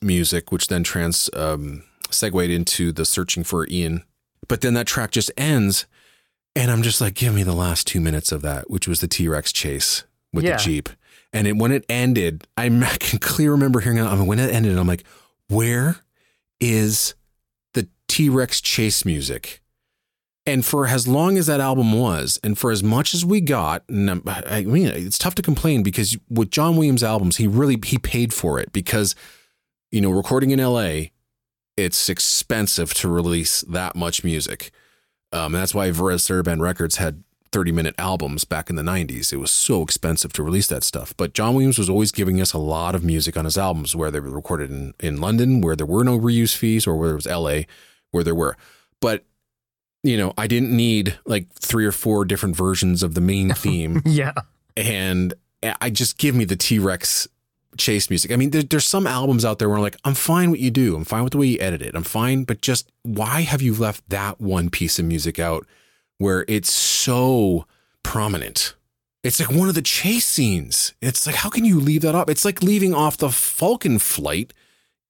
music which then trans um segued into the searching for Ian. But then that track just ends and I'm just like, give me the last two minutes of that, which was the T Rex chase with Yeah. the Jeep. And it, when it ended, I'm- I can clearly remember hearing it. I mean, when it ended, I'm like, where is the T Rex chase music? And for as long as that album was, and for as much as we got, and I mean, it's tough to complain because with John Williams albums, he really he paid for it because, you know, recording in L.A., it's expensive to release that much music. Um, and that's why Varèse Sarabande Records had 30 minute albums back in the 90s. It was so expensive to release that stuff. But John Williams was always giving us a lot of music on his albums, where they were recorded in, in London, where there were no reuse fees, or where it was LA, where there were. But, you know, I didn't need like three or four different versions of the main theme. yeah and I just give me the T Rex chase music. I mean, there, there's some albums out there where I'm like, I'm fine with what you do. I'm fine with the way you edit it. I'm fine, but just why have you left that one piece of music out where it's so prominent? It's like one of the chase scenes. It's like, how can you leave that off? It's like leaving off the Falcon flight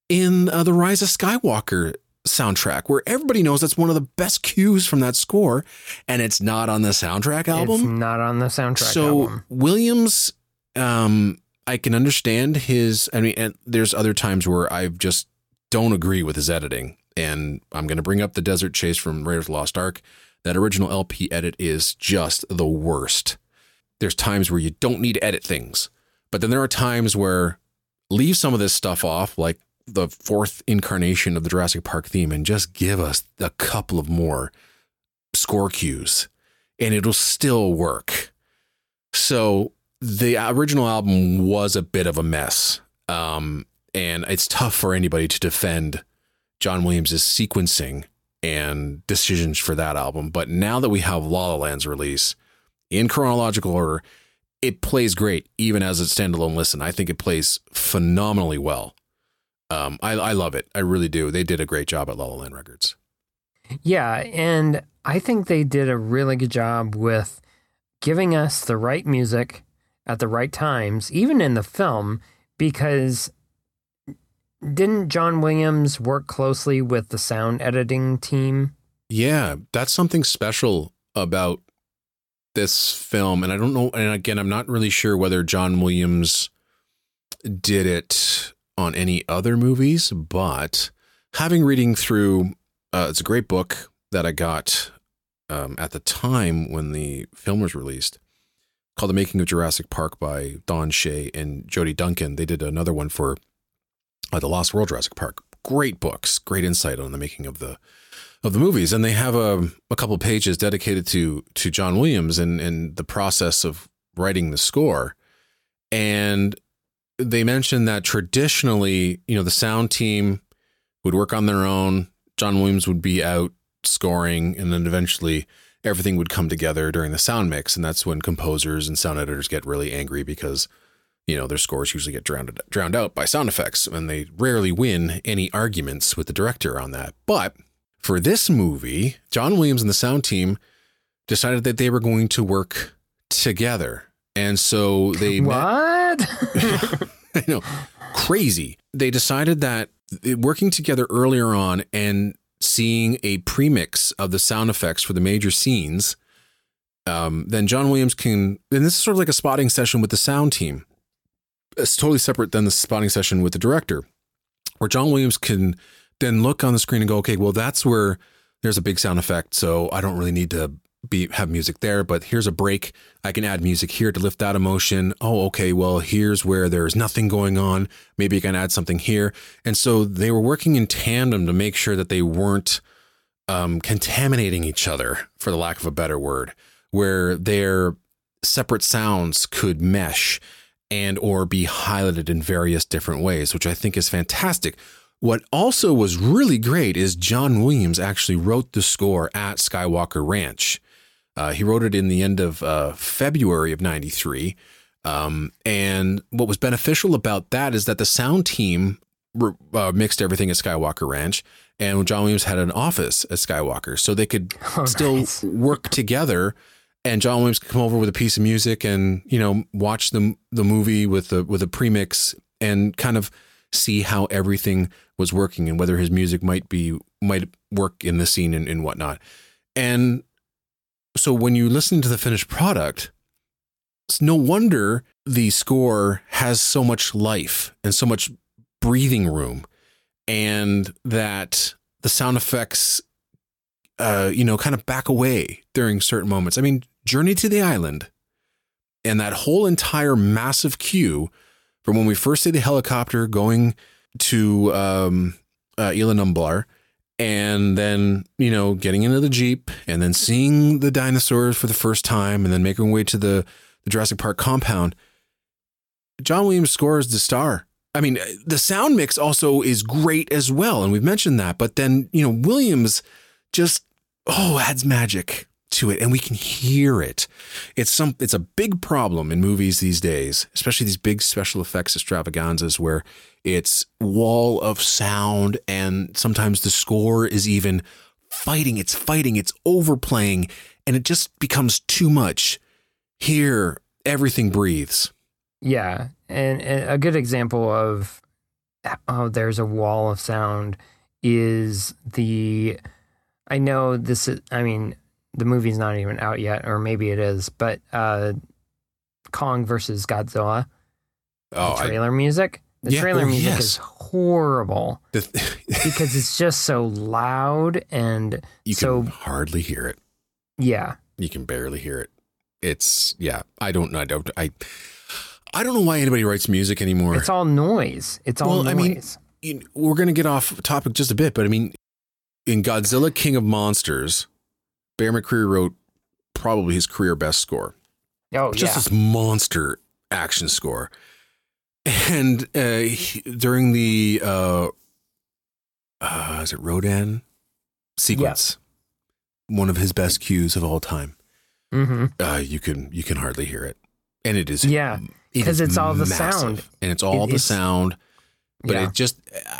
in uh, the Rise of Skywalker soundtrack, where everybody knows that's one of the best cues from that score, and it's not on the soundtrack album it's not on the soundtrack so album Williams, um, I can understand his. I mean, and there's other times where I just don't agree with his editing, and I'm going to bring up the Desert Chase from Raiders of the Lost Ark. That original LP edit is just the worst. There's times where you don't need to edit things, but then there are times where leave some of this stuff off, like the fourth incarnation of the Jurassic Park theme, and just give us a couple of more score cues, and it'll still work. So the original album was a bit of a mess. Um, and it's tough for anybody to defend John Williams' sequencing and decisions for that album. But now that we have La La Land's release in chronological order, it plays great, even as a standalone listen. I think it plays phenomenally well. Um, I, I love it. I really do. They did a great job at La La Land Records. Yeah, and I think they did a really good job with giving us the right music at the right times, even in the film, because didn't John Williams work closely with the sound editing team? Yeah, that's something special about this film, and I don't know, and again, I'm not really sure whether John Williams did it on any other movies, but having reading through, uh, it's a great book that I got um, at the time when the film was released called The Making of Jurassic Park by Don Shay and Jody Duncan. They did another one for uh, The Lost World Jurassic Park. Great books, great insight on the making of the of the movies, and they have a, a couple pages dedicated to to John Williams and and the process of writing the score. And they mentioned that traditionally, you know, the sound team would work on their own. John Williams would be out scoring, and then eventually everything would come together during the sound mix. And that's when composers and sound editors get really angry because, you know, their scores usually get drowned, drowned out by sound effects and they rarely win any arguments with the director on that. But for this movie, John Williams and the sound team decided that they were going to work together. And so they what? I know, crazy. They decided that working together earlier on and seeing a premix of the sound effects for the major scenes, um, then John Williams can. Then this is sort of like a spotting session with the sound team. It's totally separate than the spotting session with the director, where John Williams can then look on the screen and go, okay, well, that's where there's a big sound effect, so I don't really need to be have music there, but here's a break. I can add music here to lift that emotion. Oh, okay. Well, here's where there's nothing going on. Maybe I can add something here. And so they were working in tandem to make sure that they weren't um, contaminating each other, for the lack of a better word, where their separate sounds could mesh and or be highlighted in various different ways, which I think is fantastic. What also was really great is John Williams actually wrote the score at Skywalker Ranch. Uh, he wrote it in the end of uh, February of 93. Um, and what was beneficial about that is that the sound team uh, mixed everything at Skywalker Ranch, and John Williams had an office at Skywalker, so they could oh, still nice. work together. And John Williams could come over with a piece of music and you know watch the the movie with the with a premix and kind of see how everything was working and whether his music might be might work in the scene and, and whatnot. And so when you listen to the finished product, it's no wonder the score has so much life and so much breathing room, and that the sound effects, uh, you know, kind of back away during certain moments. I mean, Journey to the Island and that whole entire massive cue from when we first see the helicopter going to um, uh, and then you know getting into the jeep and then seeing the dinosaurs for the first time and then making way to the, the Jurassic Park compound. John Williams scores the star. I mean, the sound mix also is great as well, and we've mentioned that. But then you know Williams just oh adds magic to it and we can hear it. It's some it's a big problem in movies these days, especially these big special effects extravaganzas where it's wall of sound and sometimes the score is even fighting, it's fighting, it's overplaying and it just becomes too much. Here everything breathes. Yeah, and, and a good example of oh there's a wall of sound is the I know this is I mean the movie's not even out yet, or maybe it is, but uh, Kong versus Godzilla. Oh, trailer I, music. The yeah, trailer oh, music yes. is horrible because it's just so loud and you so, can hardly hear it. Yeah, you can barely hear it. It's yeah. I don't know. I don't. I. I don't know why anybody writes music anymore. It's all noise. It's all well, noise. I mean, we're going to get off topic just a bit, but I mean, in Godzilla King of Monsters, Bear McCreary wrote probably his career best score. Oh, just yeah. this monster action score. And uh, he, during the uh, uh, is it Rodan sequence, yeah. one of his best cues of all time. Mm-hmm. Uh, you can you can hardly hear it, and it is yeah because it it's all the sound and it's all it, the it's, sound. But yeah. it just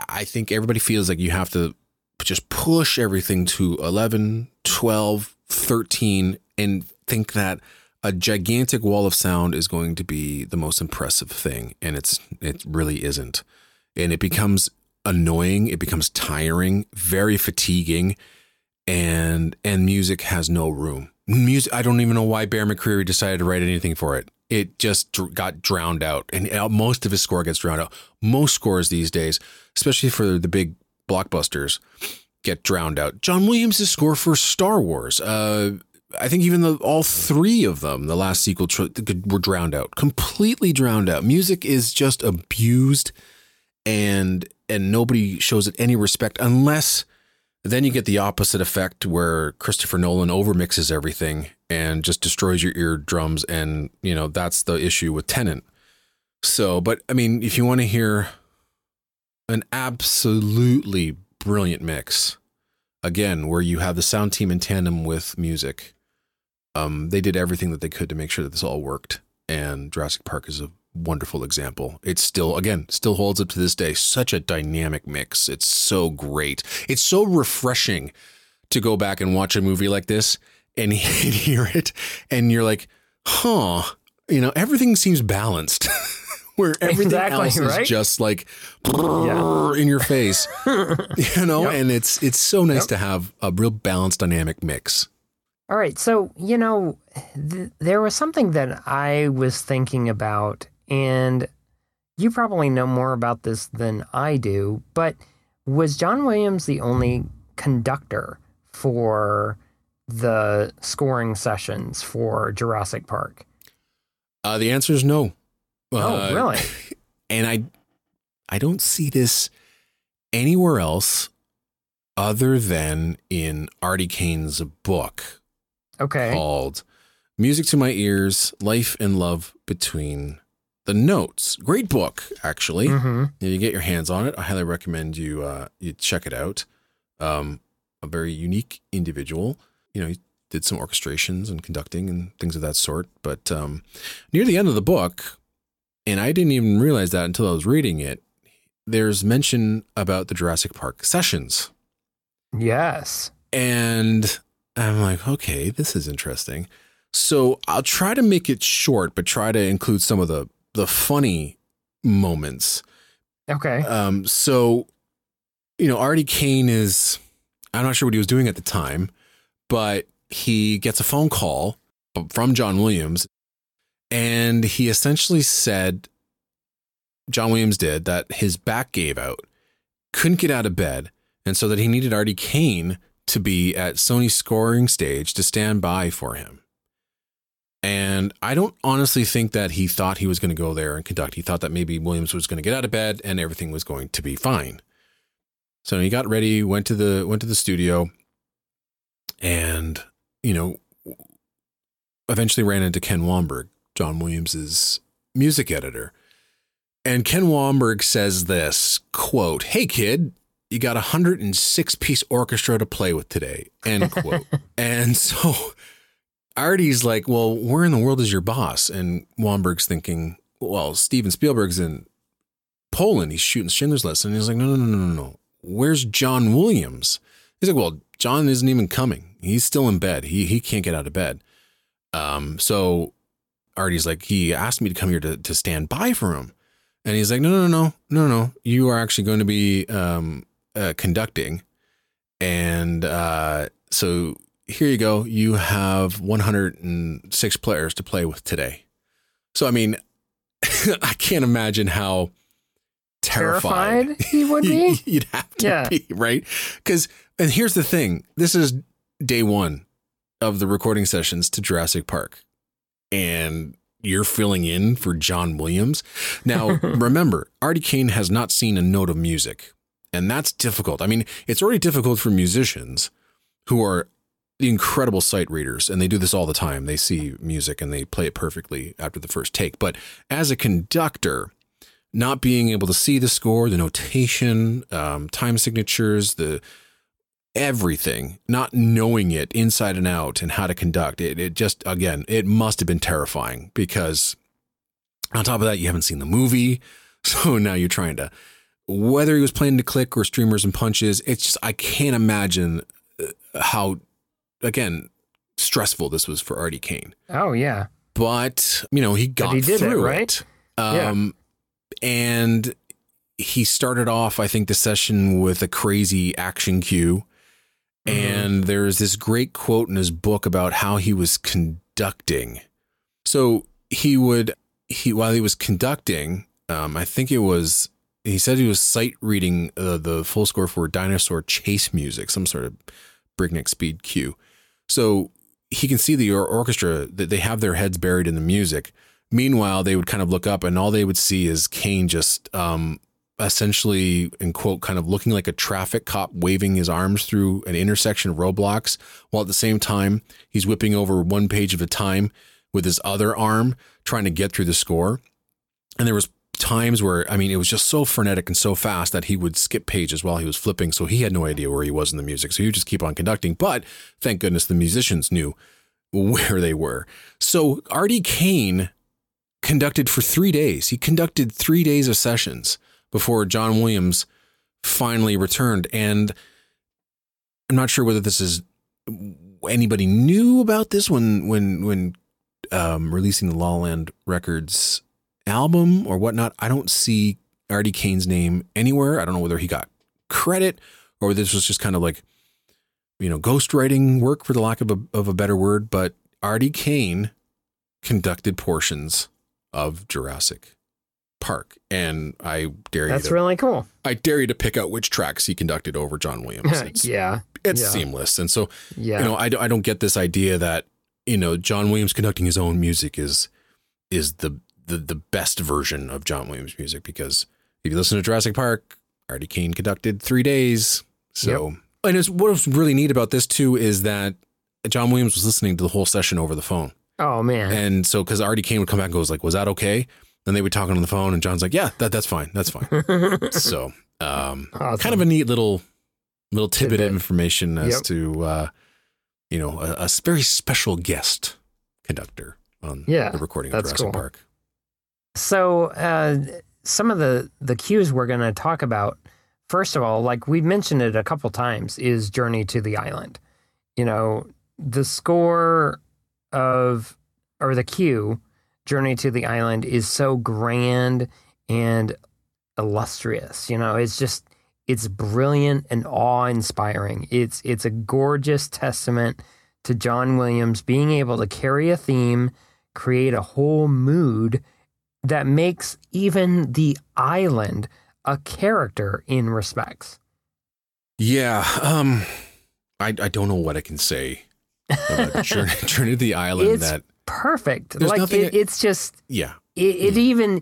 I think everybody feels like you have to just push everything to 11, 12, 13 and think that a gigantic wall of sound is going to be the most impressive thing and it's it really isn't and it becomes annoying it becomes tiring very fatiguing and and music has no room music. I don't even know why Bear McCreary decided to write anything for it. It just got drowned out, and uh, most of his score gets drowned out. Most scores these days, especially for the big blockbusters, get drowned out. John Williams' score for Star Wars, uh, I think even the, all three of them, the last sequel, tr- were drowned out, completely drowned out. Music is just abused, and and nobody shows it any respect unless then you get the opposite effect where Christopher Nolan overmixes everything and just destroys your eardrums, and you know that's the issue with Tenet. So, but I mean, if you want to hear an absolutely brilliant mix, again, where you have the sound team in tandem with music, um, they did everything that they could to make sure that this all worked. And Jurassic Park is a wonderful example. It's still, again, still holds up to this day. Such a dynamic mix. It's so great. It's so refreshing to go back and watch a movie like this and hear it. And you're like, huh, you know, everything seems balanced. Where everything Exactly, else right? is just like Yeah. in your face, you know, Yep. and it's it's so nice Yep. to have a real balanced dynamic mix. All right. So, you know, th- there was something that I was thinking about, and you probably know more about this than I do, but was John Williams the only conductor for the scoring sessions for Jurassic Park? Uh, the answer is no. Oh, Uh, really? And I, I don't see this anywhere else other than in Artie Kane's book Okay. called "Music to My Ears: Life and Love Between the Notes." Great book, actually. hmm If you get your hands on it, I highly recommend you uh, you check it out. Um, a very unique individual. You know, he did some orchestrations and conducting and things of that sort. But um, near the end of the book, and I didn't even realize that until I was reading it. There's mention about the Jurassic Park sessions, Yes. and I'm like, okay, this is interesting. So I'll try to make it short, but try to include some of the the funny moments. Okay. Um, so, you know, Artie Kane is, I'm not sure what he was doing at the time, but he gets a phone call from John Williams. And he essentially said, John Williams did, that his back gave out, couldn't get out of bed. And so that he needed Artie Kane to be at Sony's scoring stage to stand by for him. And I don't honestly think that he thought he was going to go there and conduct. He thought that maybe Williams was going to get out of bed and everything was going to be fine. So he got ready, went to the went to the studio, and you know, eventually ran into Ken Wannberg, John Williams's music editor. And Ken Wannberg says this quote, Hey kid, you got a 106 piece orchestra to play with today. End quote. and so Artie's like, Well, where in the world is your boss? And Wannberg's thinking, Well, Steven Spielberg's in Poland. He's shooting Schindler's List. And he's like, No, no, no, no, no, no. Where's John Williams? He's like, Well, John isn't even coming. He's still in bed. He he can't get out of bed. Um, so Artie's like, he asked me to come here to, to stand by for him. And he's like, no, no, no, no, no. You are actually going to be um, uh, conducting. And uh, so here you go. You have 106 players to play with today. So, I mean, I can't imagine how terrified, Terrified he would be? you'd have to Yeah. be, right? Because, and here's the thing this is day one of the recording sessions to Jurassic Park. And you're filling in for John Williams. Now, remember, Artie Kane has not seen a note of music, and that's difficult. I mean, it's already difficult for musicians who are the incredible sight readers, and they do this all the time. They see music and they play it perfectly after the first take. But as a conductor, not being able to see the score, the notation, um, time signatures, the everything, not knowing it inside and out and how to conduct it, it just, again, it must have been terrifying because on top of that, you haven't seen the movie. So now you're trying to, whether he was playing to click or streamers and punches, it's just, I can't imagine uh, how, again, stressful this was for Artie Kane. Oh, yeah. But, you know, he got he did it, right? it. Um, And he started off, I think, the session with a crazy action cue. And there's this great quote in his book about how he was conducting. So he would he while he was conducting, um, I think it was he said he was sight reading uh, the full score for dinosaur chase music, some sort of breakneck speed cue. So he can see the orchestra that they have their heads buried in the music. Meanwhile, they would kind of look up and all they would see is Kane just um, essentially, in quote, kind of looking like a traffic cop waving his arms through an intersection of roadblocks, while at the same time, he's whipping over one page at a time with his other arm trying to get through the score. And there was times where I mean it was just so frenetic and so fast that he would skip pages while he was flipping, so he had no idea where he was in the music. So he would just keep on conducting. But thank goodness the musicians knew where they were. So Artie Kane conducted for three days. He conducted three days of sessions before John Williams finally returned. And I'm not sure whether this is anybody knew about this when when when um, releasing the La La Land Records album or whatnot. I don't see Artie Kane's name anywhere. I don't know whether he got credit or this was just kind of like, you know, ghostwriting work for the lack of a, of a better word. But Artie Kane conducted portions of Jurassic Park, and I dare you. That's to, really cool. I dare you to pick out which tracks he conducted over John Williams. It's, yeah, it's yeah. seamless, and so yeah. you know, I, don't- I don't get this idea that you know John Williams conducting his own music is is the the the best version of John Williams music because if you listen to Jurassic Park, Artie Kane conducted three days. So, and it's, what was really neat about this too is that John Williams was listening to the whole session over the phone, oh man. and so because Artie Kane would come back and goes like, "Was that okay?" And they would talk on the phone, and John's like, "Yeah, that that's fine, that's fine." so, um, Awesome. kind of a neat little little tidbit, Tidbit. of information as Yep. to uh, you know a very special guest conductor on Yeah, the recording of Jurassic cool. Park. So, uh, some of the the cues we're going to talk about, first of all, like we've mentioned it a couple times, is Journey to the Island. You know, the score of or the cue, Journey to the Island, is so grand and illustrious. You know, it's just it's brilliant and awe inspiring. It's it's a gorgeous testament to John Williams being able to carry a theme, create a whole mood that makes even the island a character in respects. Yeah, um, I I don't know what I can say about Journey, Journey to the Island. It's- that Perfect. Like nothing- it, it's just yeah, it, it even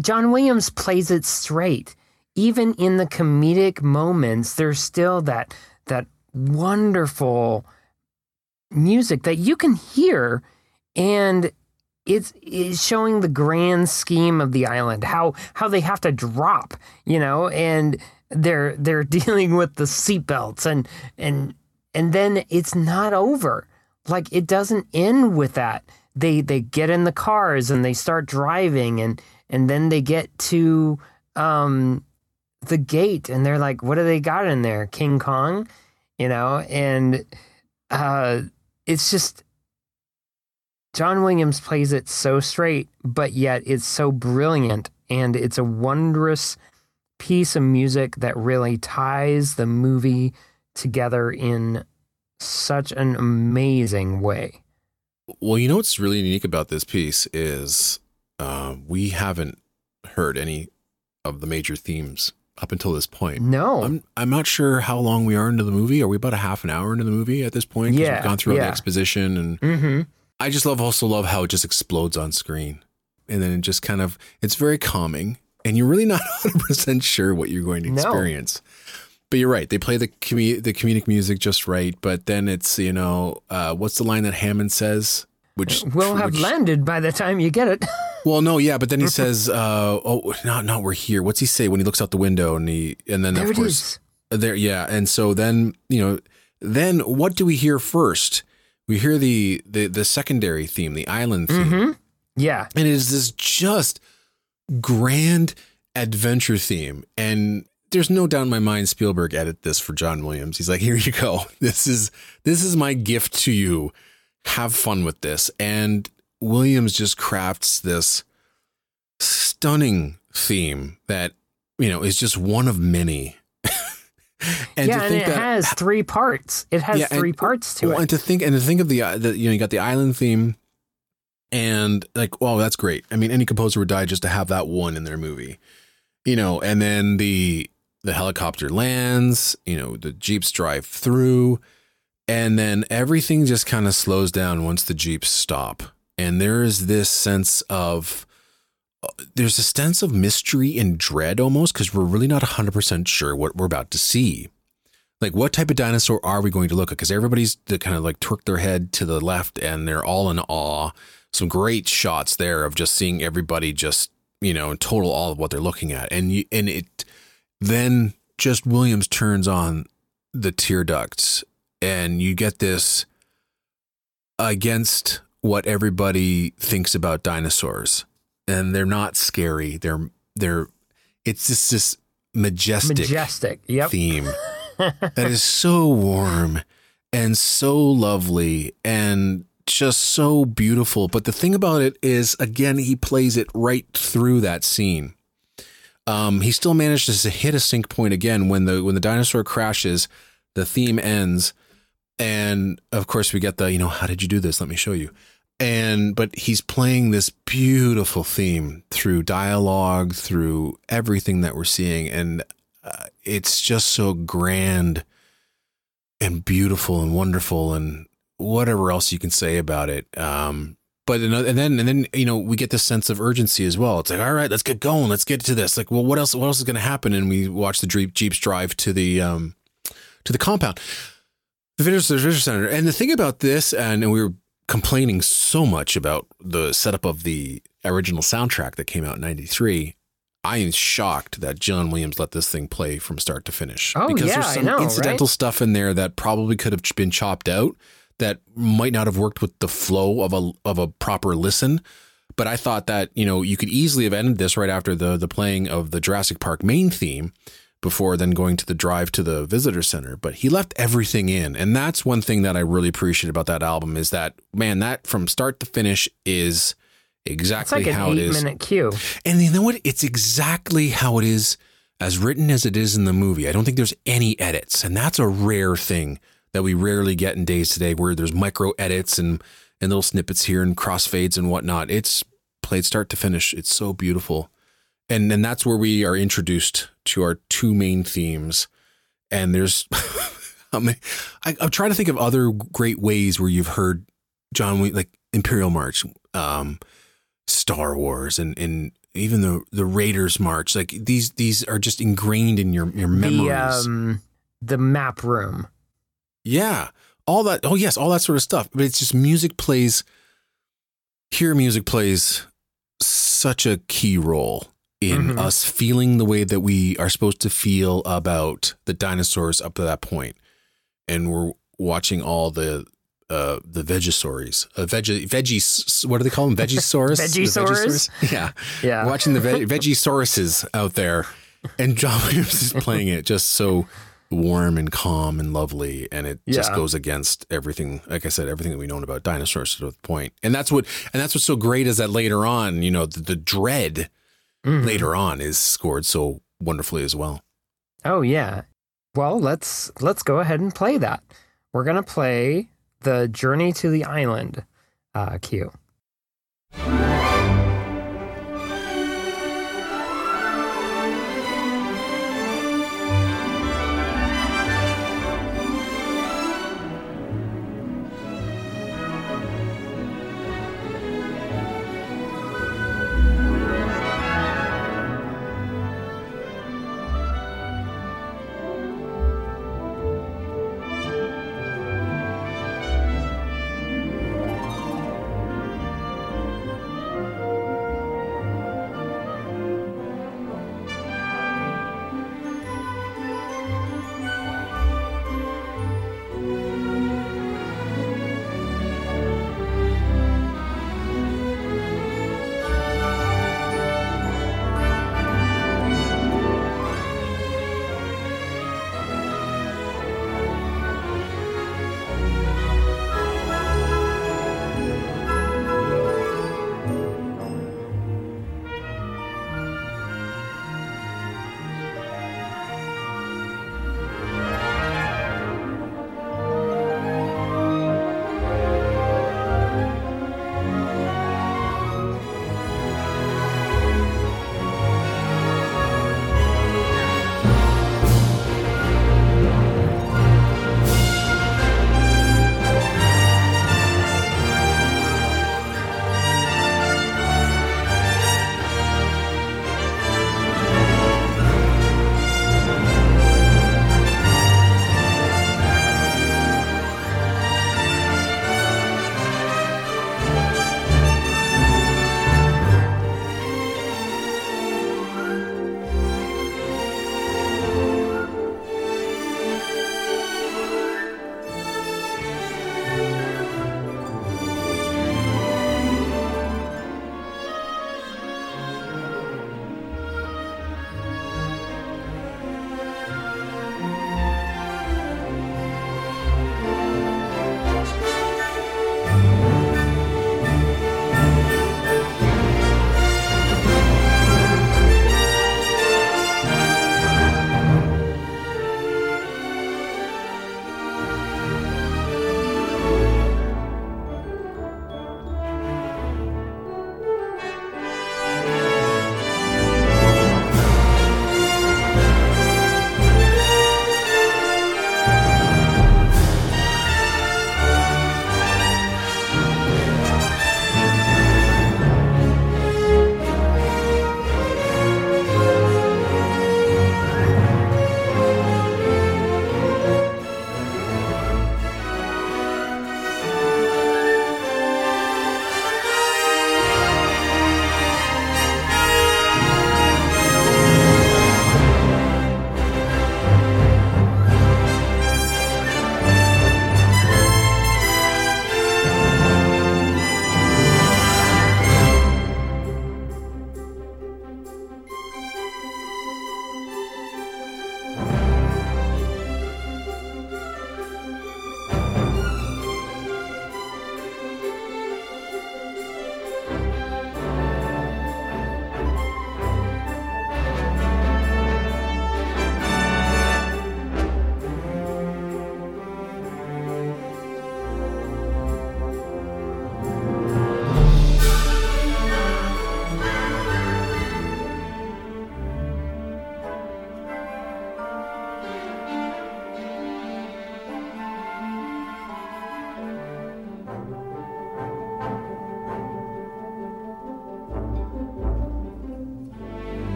John Williams plays it straight. Even in the comedic moments, there's still that that wonderful music that you can hear and it's, it's showing the grand scheme of the island how how they have to drop you know and they're they're dealing with the seatbelts and and and then it's not over. Like it doesn't end with that. They they get in the cars and they start driving and and then they get to um the gate and they're like what do they got in there? King kong? You know and uh it's just John Williams plays it so straight, but yet it's so brilliant and it's a wondrous piece of music that really ties the movie together in such an amazing way. Well, you know what's really unique about this piece is uh, we haven't heard any of the major themes up until this point. No. I'm I'm not sure how long we are into the movie. Are we about a half an hour into the movie at this point? Yeah, we've gone through all the exposition, and mm-hmm. I just love also love how it just explodes on screen, and then it just kind of it's very calming, and you're really not 100 percent sure what you're going to No. experience. But you're right; they play the com- the comedic music just right. But then it's you know uh, what's the line that Hammond says? Which We'll have which- landed by the time you get it. Well, no, yeah, but then he says, uh, "Oh, not not we're here." What's he say when he looks out the window and he and then there of it course is. there, yeah, and so then you know, then what do we hear first? We hear the the the secondary theme, the island theme, Mm-hmm. Yeah. and it is this just grand adventure theme, and there's no doubt in my mind Spielberg edit this for John Williams. He's like, "Here you go. This is this is my gift to you. Have fun with this." And Williams just crafts this stunning theme that you know is just one of many and yeah, and it that, has three parts. It has yeah, three and, parts to well, it. And to think and to think of the, uh, the you know you got the island theme, and like, well, that's great. I mean, any composer would die just to have that one in their movie, you know. And then the the helicopter lands, you know, the jeeps drive through, and then everything just kind of slows down once the jeeps stop, and there is this sense of there's a sense of mystery and dread almost because we're really not 100% sure what we're about to see. Like what type of dinosaur are we going to look at? Because everybody's kind of like twerk their head to the left and they're all in awe. Some great shots there of just seeing everybody just you know in total all of what they're looking at. And you, and it then just Williams turns on the tear ducts and you get this against what everybody thinks about dinosaurs and they're not scary they're they're it's just this majestic majestic yep. theme that is so warm and so lovely and just so beautiful. But the thing about it is, again, he plays it right through that scene. Um, he still manages to hit a sync point again when the when the dinosaur crashes, the theme ends, and of course we get the you know how did you do this? Let me show you. And but he's playing this beautiful theme through dialogue, through everything that we're seeing, and uh, it's just so grand and beautiful and wonderful and whatever else you can say about it. Um, but and then and then you know we get this sense of urgency as well. It's like all right, let's get going, let's get to this. Like, well, what else? What else is going to happen? And we watch the Jeep, Jeeps drive to the um, to the compound, the visitor, visitor center. And the thing about this, and, and we were complaining so much about the setup of the original soundtrack that came out in '93. I am shocked that John Williams let this thing play from start to finish. Oh, because yeah, there's some know, incidental right? stuff in there that probably could have been chopped out that might not have worked with the flow of a of a proper listen. But I thought that you know you could easily have ended this right after the the playing of the Jurassic Park main theme, before then going to the drive to the visitor center. But he left everything in, and that's one thing that I really appreciate about that album is that man, that from start to finish is exactly it's like how it is. Minute cue, and you know what? It's exactly how it is as written as it is in the movie. I don't think there's any edits, and that's a rare thing that we rarely get in days today where there's micro edits and, and little snippets here and crossfades and whatnot. It's played start to finish. It's so beautiful. And then that's where we are introduced to our two main themes. And there's, I mean, I, am trying to think of other great ways where you've heard John, like Imperial March, um, Star Wars, and, and even the the Raiders March. Like these these are just ingrained in your your memories. The, um, the map room. Yeah. All that. Oh, yes. All that sort of stuff. But it's just music plays, here, music plays such a key role in mm-hmm. us feeling the way that we are supposed to feel about the dinosaurs up to that point. And we're watching all the uh, the Vegisaurs, uh, veggie, veggies. What do they call them? Vegisaurus. Vegisaurs. Yeah, yeah. watching the ve- Vegisauruses out there, and John Williams is playing it just so warm and calm and lovely and it yeah. just goes against everything like i said everything that we know about dinosaurs to the point and that's what and that's what's so great is that later on you know the, the dread mm-hmm. later on is scored so wonderfully as well. Oh yeah. Well let's let's go ahead and play that. We're gonna play the journey to the island uh, cue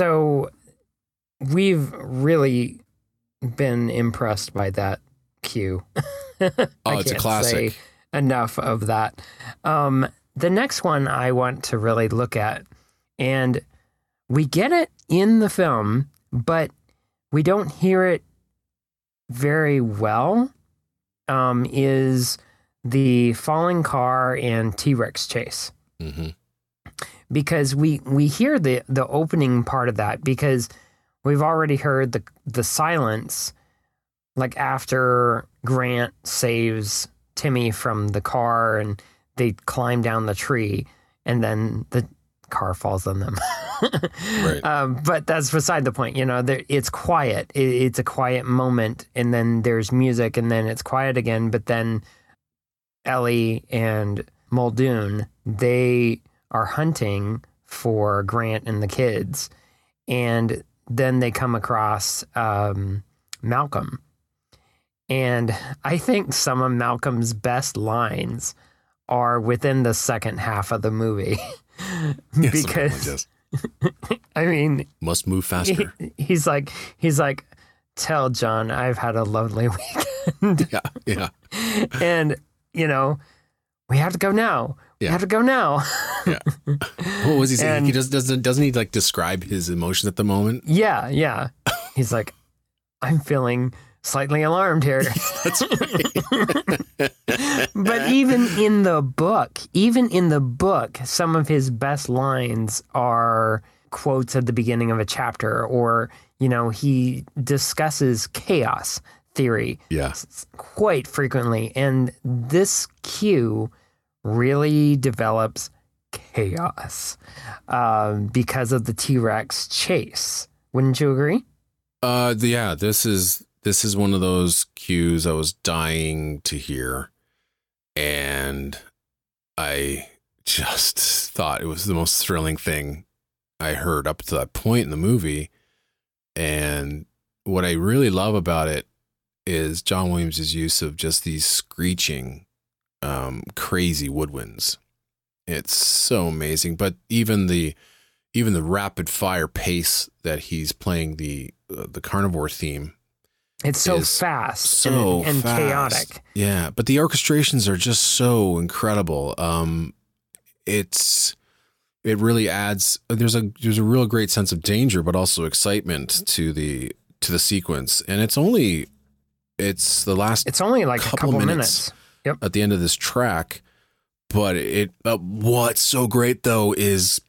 so we've really been impressed by that cue. Oh, it's a classic. enough of that. Um, the next one I want to really look at, and we get it in the film, but we don't hear it very well. Um, is the falling car and T Rex chase hmm because we we hear the the opening part of that because we've already heard the the silence like after Grant saves Timmy from the car and they climb down the tree and then the car falls on them. Right. Um, but that's beside the point. You know, there, it's quiet. It, it's a quiet moment, and then there's music, and then it's quiet again. But then Ellie and Muldoon they are hunting for Grant and the kids, and then they come across um, Malcolm, and I think some of Malcolm's best lines are within the second half of the movie. Like because. I mean, must move faster. he- he's like he's like tell john i've had a lovely weekend yeah, yeah, and you know we have to go now Yeah. have to go now yeah. What was he saying? And- he just doesn't doesn't he like describe his emotion at the moment? yeah yeah he's like i'm feeling slightly alarmed here That's right. but even in the book even in the book some of his best lines are quotes at the beginning of a chapter or you know he discusses chaos theory yeah, quite frequently. And this cue really develops chaos um, because of the T Rex chase. Wouldn't you agree? uh, yeah. This is this is one of those cues I was dying to hear, and I just thought it was the most thrilling thing I heard up to that point in the movie. And what I really love about it is John Williams' use of just these screeching, um, crazy woodwinds. It's so amazing. But even the even the rapid fire pace that he's playing the uh, the carnivore theme It's so fast so and, and fast. chaotic. Yeah, but the orchestrations are just so incredible. Um, it's it really adds. There's a there's a real great sense of danger, but also excitement to the to the sequence, and it's only it's the last It's only like a Couple couple minutes. Minutes. at the end of this track. But it uh, what's so great though is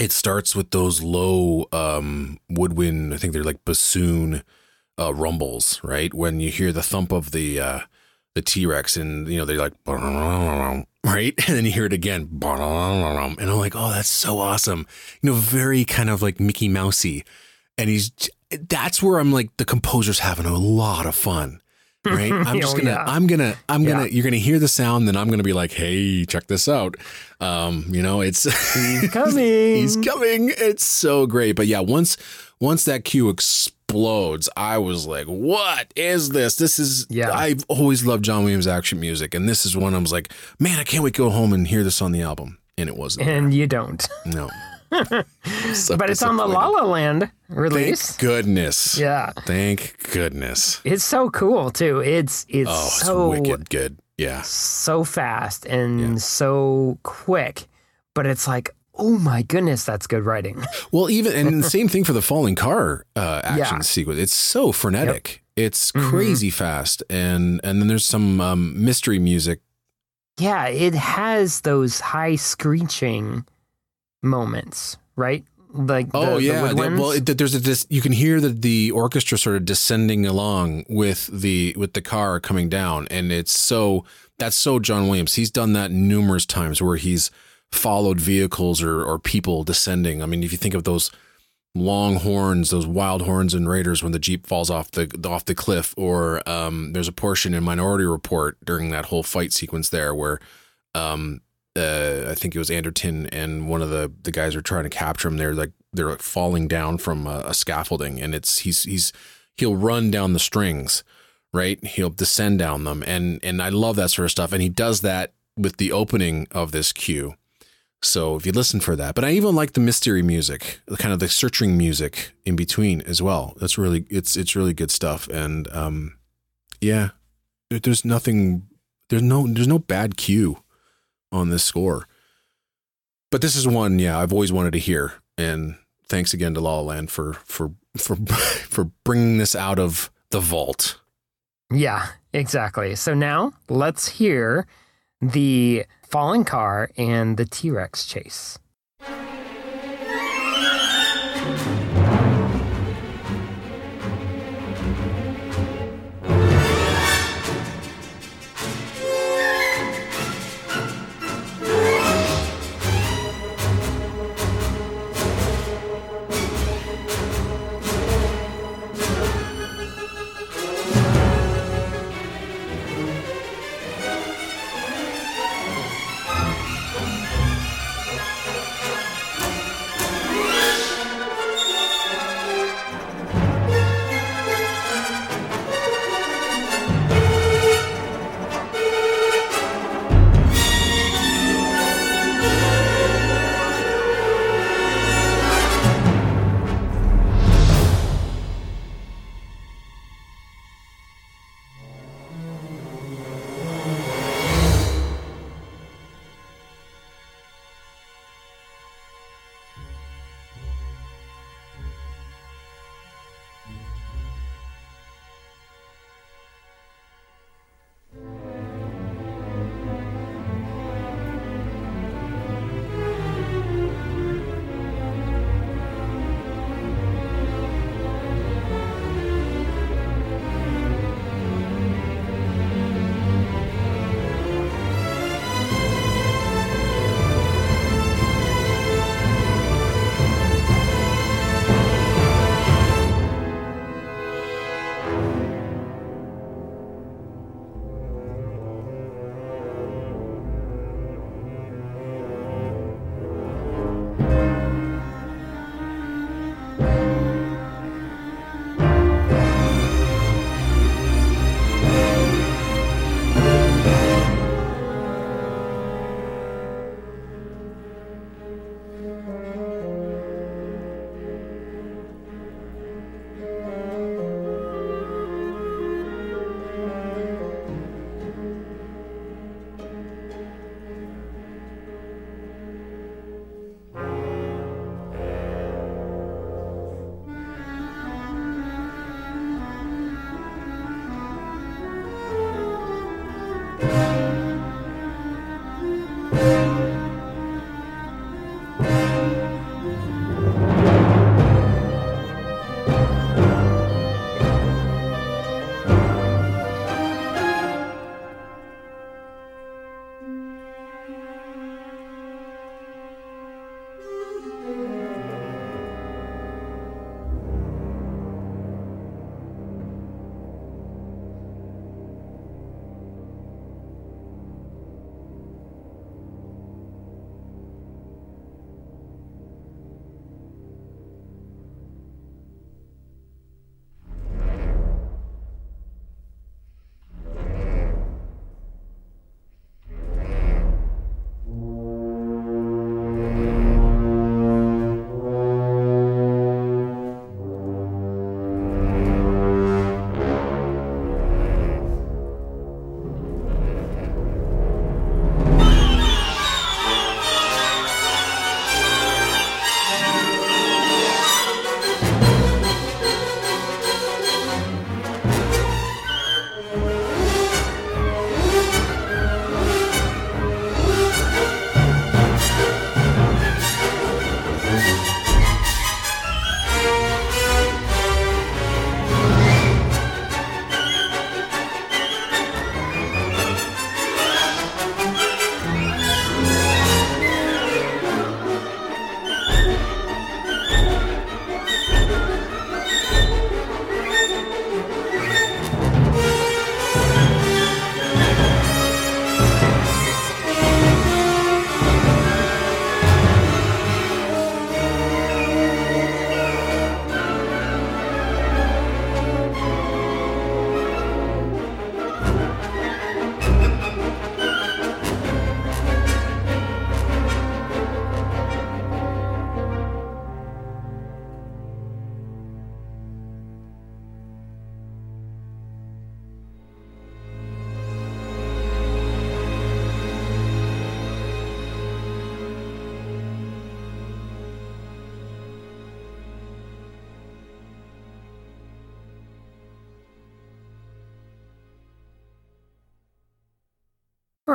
it starts with those low um, woodwind. I think they're like bassoon uh, rumbles, right? When you hear the thump of the uh, the T Rex, and you know they're like right, and then you hear it again, and I'm like, oh, that's so awesome. You know, very kind of like Mickey Mousey, and he's that's where I'm like the composer's having a lot of fun. Right, I'm just Oh, gonna, yeah. I'm gonna, I'm gonna, you're gonna hear the sound, then I'm gonna be like, hey, check this out. Um, you know, it's He's coming. He's coming. It's so great. But yeah, once once that cue explodes, I was like, "What is this? This is." Yeah. I've always loved John Williams action music, and this is one I was like, "Man, I can't wait to go home and hear this on the album." And it wasn't. and you don't. no. But it's on the La. La Land release. Thank goodness. Yeah. Thank goodness. It's so cool too. It's it's Oh, it's so wicked good. Yeah. so fast and Yeah. so quick, but it's like, oh my goodness, that's good writing. Well, even and the same thing for the falling car uh, action Yeah. sequence. It's so frenetic. It's Mhm. crazy fast, and and then there's some um, mystery music. yeah, it has those high screeching moments, right? Like the, oh the yeah, the- well, it, there's a you can hear the the orchestra sort of descending along with the with the car coming down, and it's so that's so John Williams. He's done that numerous times where he's followed vehicles or or people descending. I mean, if you think of those long horns, those wild horns in Raiders when the jeep falls off the off the cliff, or um, there's a portion in Minority Report during that whole fight sequence there where um, uh, I think it was Anderton and one of the the guys are trying to capture him. They're like they're like falling down from a, a scaffolding, and it's he's he's he'll run down the strings, right? He'll descend down them, and and I love that sort of stuff. And he does that with the opening of this cue. So if you listen for that, but I even like the mystery music, the kind of the searching music in between as well. That's really it's it's really good stuff. And um, yeah, there's nothing, there's no there's no bad cue on this score. But this is one, yeah, I've always wanted to hear. And thanks again to La La Land for for for for bringing this out of the vault. Yeah, exactly. So now let's hear the falling car and the T Rex chase.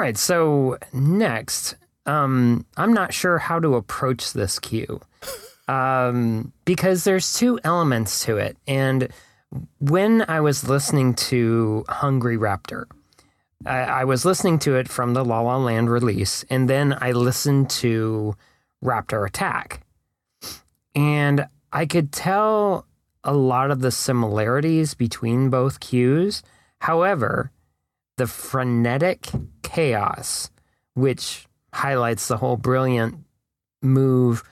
Right, so next, um, I'm not sure how to approach this cue um, because there's two elements to it. And when I was listening to Hungry Raptor, I, I was listening to it from the La La Land release, and then I listened to Raptor Attack. And I could tell a lot of the similarities between both cues. However, the frenetic chaos, which highlights the whole brilliant move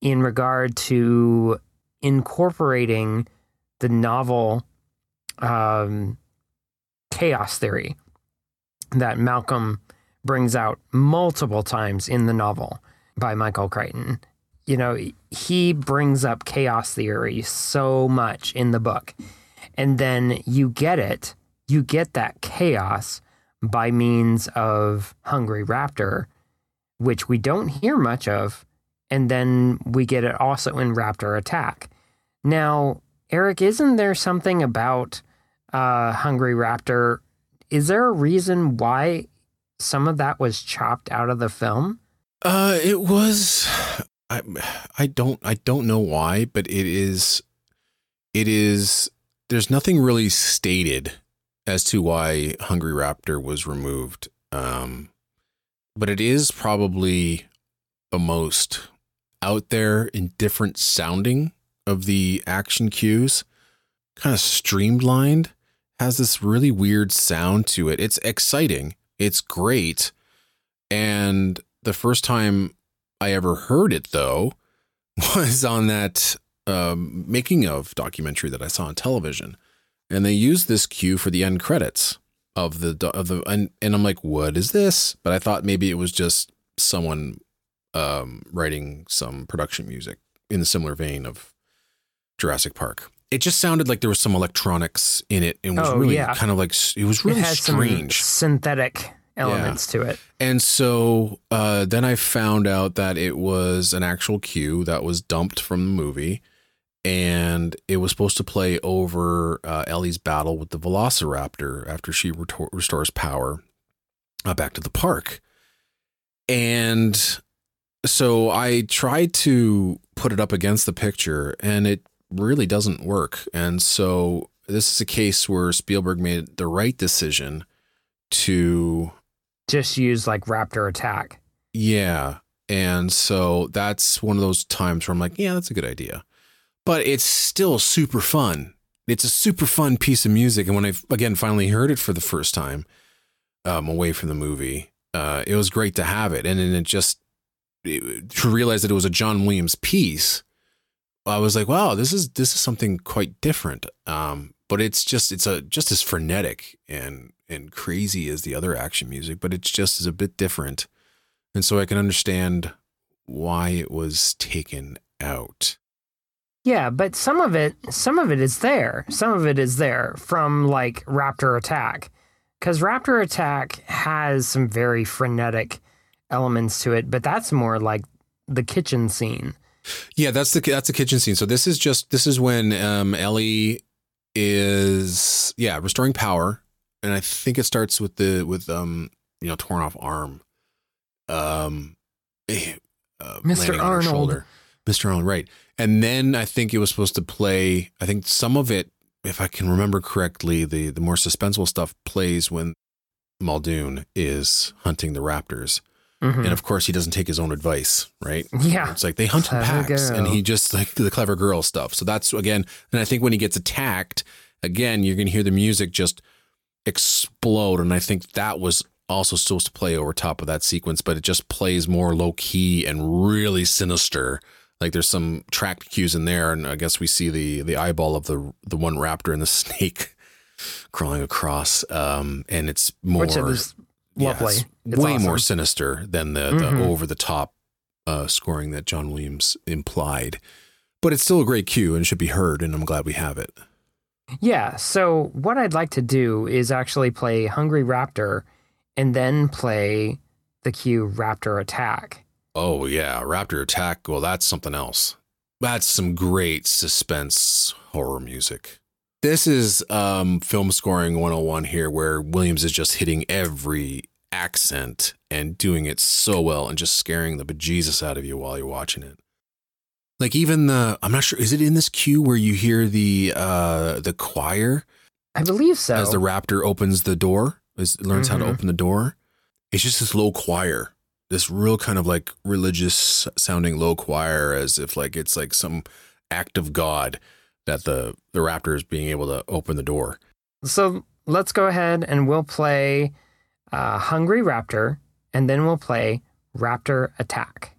in regard to incorporating the novel um, chaos theory that Malcolm brings out multiple times in the novel by Michael Crichton. You know, he brings up chaos theory so much in the book. And then you get it, you get that chaos by means of Hungry Raptor, which we don't hear much of. And then we get it also in Raptor Attack. Now, Eric, isn't there something about uh, Hungry Raptor? Is there a reason why some of that was chopped out of the film? Uh, it was. I I don't I don't know why, but it is. It is. There's nothing really stated as to why Hungry Raptor was removed. Um, but it is probably the most out there and different sounding of the action cues. Kind of streamlined, has this really weird sound to it. It's exciting. It's great. And the first time I ever heard it, though, was on that um, making of documentary that I saw on television, and they used this cue for the end credits of the of the and, and I'm like, what is this? But I thought maybe it was just someone um, writing some production music in the similar vein of Jurassic Park. It just sounded like there was some electronics in it, and was Oh, really yeah. kind of like it was really it strange. some synthetic elements to it. And so uh, then I found out that it was an actual cue that was dumped from the movie, and it was supposed to play over uh, Ellie's battle with the Velociraptor after she retor- restores power uh, back to the park. And so I tried to put it up against the picture, and it really doesn't work. And so this is a case where Spielberg made the right decision to Just use like Raptor Attack. yeah. And so that's one of those times where I'm like, yeah, that's a good idea. But it's still super fun. It's a super fun piece of music. And when I, again, finally heard it for the first time um, away from the movie, uh, it was great to have it. And then it just, it, to realize that it was a John Williams piece, I was like, wow, this is, this is something quite different. Um, but it's just, it's a, just as frenetic and, and crazy as the other action music, but it's just is a bit different. And so I can understand why it was taken out. Yeah, but some of it, some of it is there. Some of it is there from like Raptor Attack, because Raptor Attack has some very frenetic elements to it. But that's more like the kitchen scene. Yeah, that's the that's the kitchen scene. So this is just this is when um, Ellie is yeah restoring power, and I think it starts with the with um you know torn off arm, um, eh, uh, Mr. landing on her Arnold. Mr. Arnold, right? And then I think it was supposed to play. I think some of it, if I can remember correctly, the the more suspenseful stuff plays when Muldoon is hunting the raptors, Mhm. and of course he doesn't take his own advice, right? Yeah, It's like they hunt in packs, and he just like the clever girl stuff. So that's again, and I think when he gets attacked, again, you're gonna hear the music just explode, and I think that was also supposed to play over top of that sequence, but it just plays more low key and really sinister. Like there's some tracked cues in there, and I guess we see the the eyeball of the the one raptor and the snake crawling across, um, and it's more which is yeah, lovely. it's It's way awesome. more sinister than the, the Mhm. over the top uh, scoring that John Williams implied. But it's still a great cue and should be heard, and I'm glad we have it. Yeah. So what I'd like to do is actually play Hungry Raptor, and then play the cue Raptor Attack. Oh yeah, Raptor Attack. Well, that's something else. That's some great suspense horror music. This is um, film scoring 101 here, where Williams is just hitting every accent and doing it so well and just scaring the bejesus out of you while you're watching it. Like even the I'm not sure is it in this cue where you hear the uh the choir I believe so. as the raptor opens the door, is learns how to Mhm. open the door. It's just this low choir, this real kind of like religious sounding low choir, as if like it's like some act of God that the the raptor is being able to open the door. So let's go ahead and we'll play uh, Hungry Raptor, and then we'll play Raptor Attack.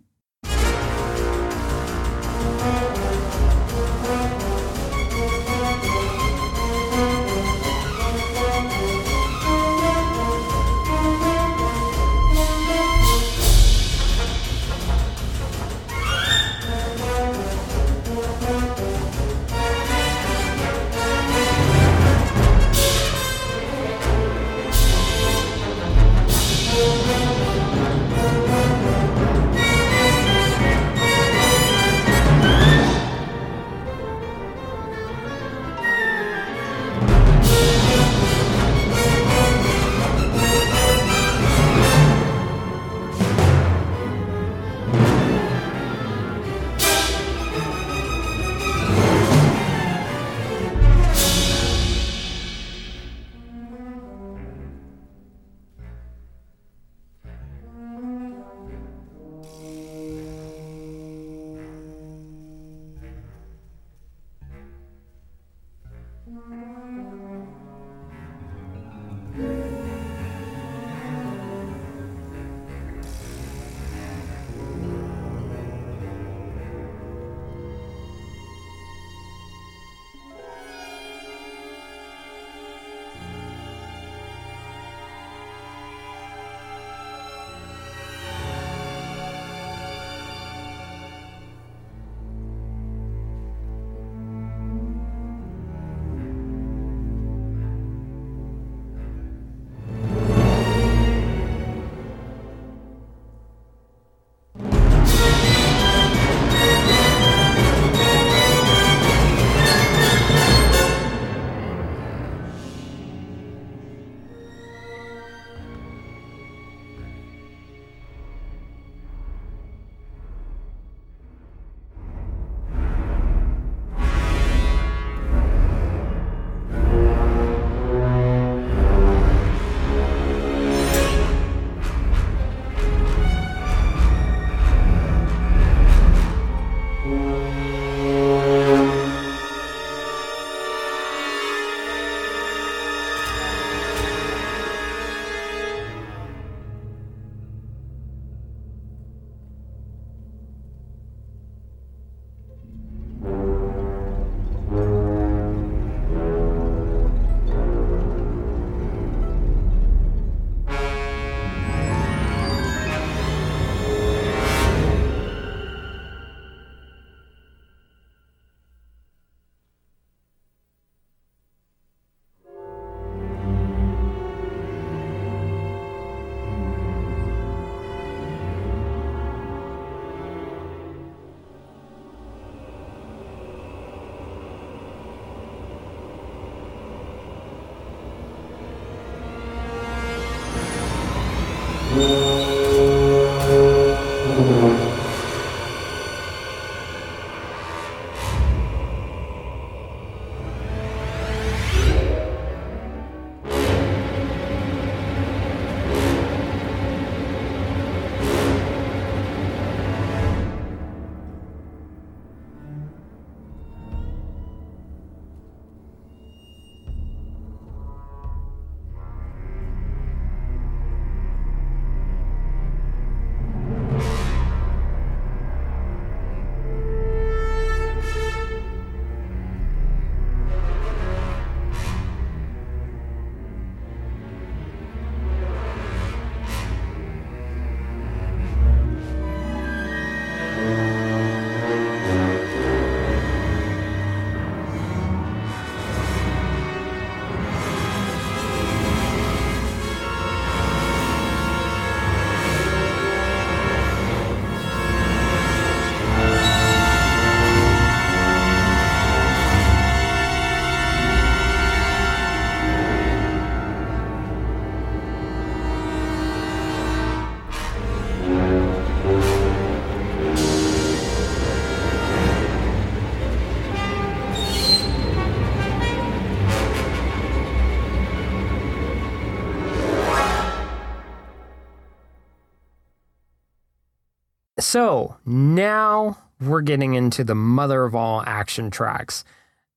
So now we're getting into the mother of all action tracks.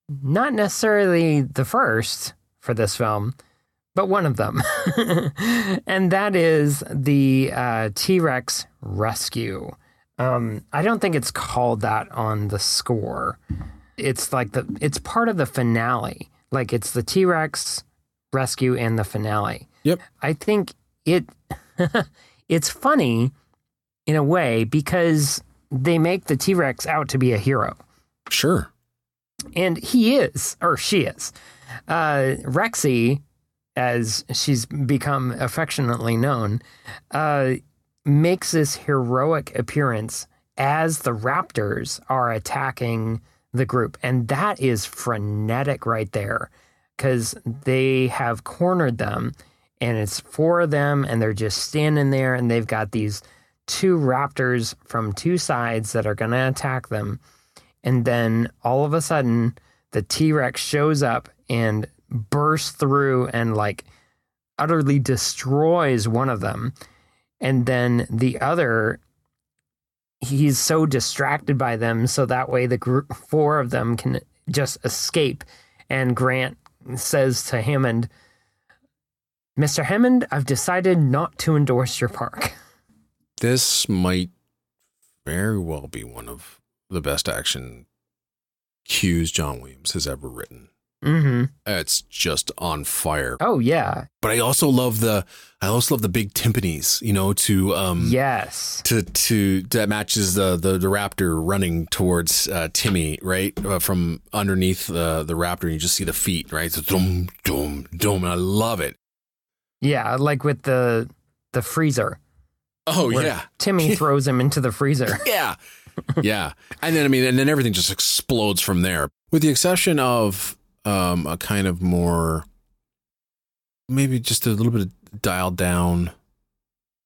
Not necessarily the first for this film, but one of them. and that is the uh, T Rex Rescue. Um, I don't think it's called that on the score. It's like the it's part of the finale. Like it's the T Rex rescue and the finale. Yep. I think it it's funny in a way because they make the T Rex out to be a hero. Sure. And he is, or she is. Uh, Rexy, as she's become affectionately known, uh, makes this heroic appearance as the Raptors are attacking the group. And that is frenetic right there because they have cornered them and it's four of them and they're just standing there and they've got these two raptors from two sides that are going to attack them. And then all of a sudden the t-rex shows up and bursts through and like utterly destroys one of them. And then the other he's so distracted by them so that way the group four of them can just escape. And grant says to hammond mr hammond i've decided not to endorse your park This might very well be one of the best action cues John Williams has ever written. mm-hmm It's just on fire. oh yeah But I also love the I also love the big timpanis, you know, to um yes to to that matches the the, the raptor running towards uh, Timmy, right? Uh, from underneath the the raptor and you just see the feet, right? So dum dum dum and I love it. yeah like with the the freezer Oh yeah. timmy throws him into the freezer Yeah. yeah. And then I mean and then everything just explodes from there. With the exception of um a kind of more maybe just a little bit of dialed down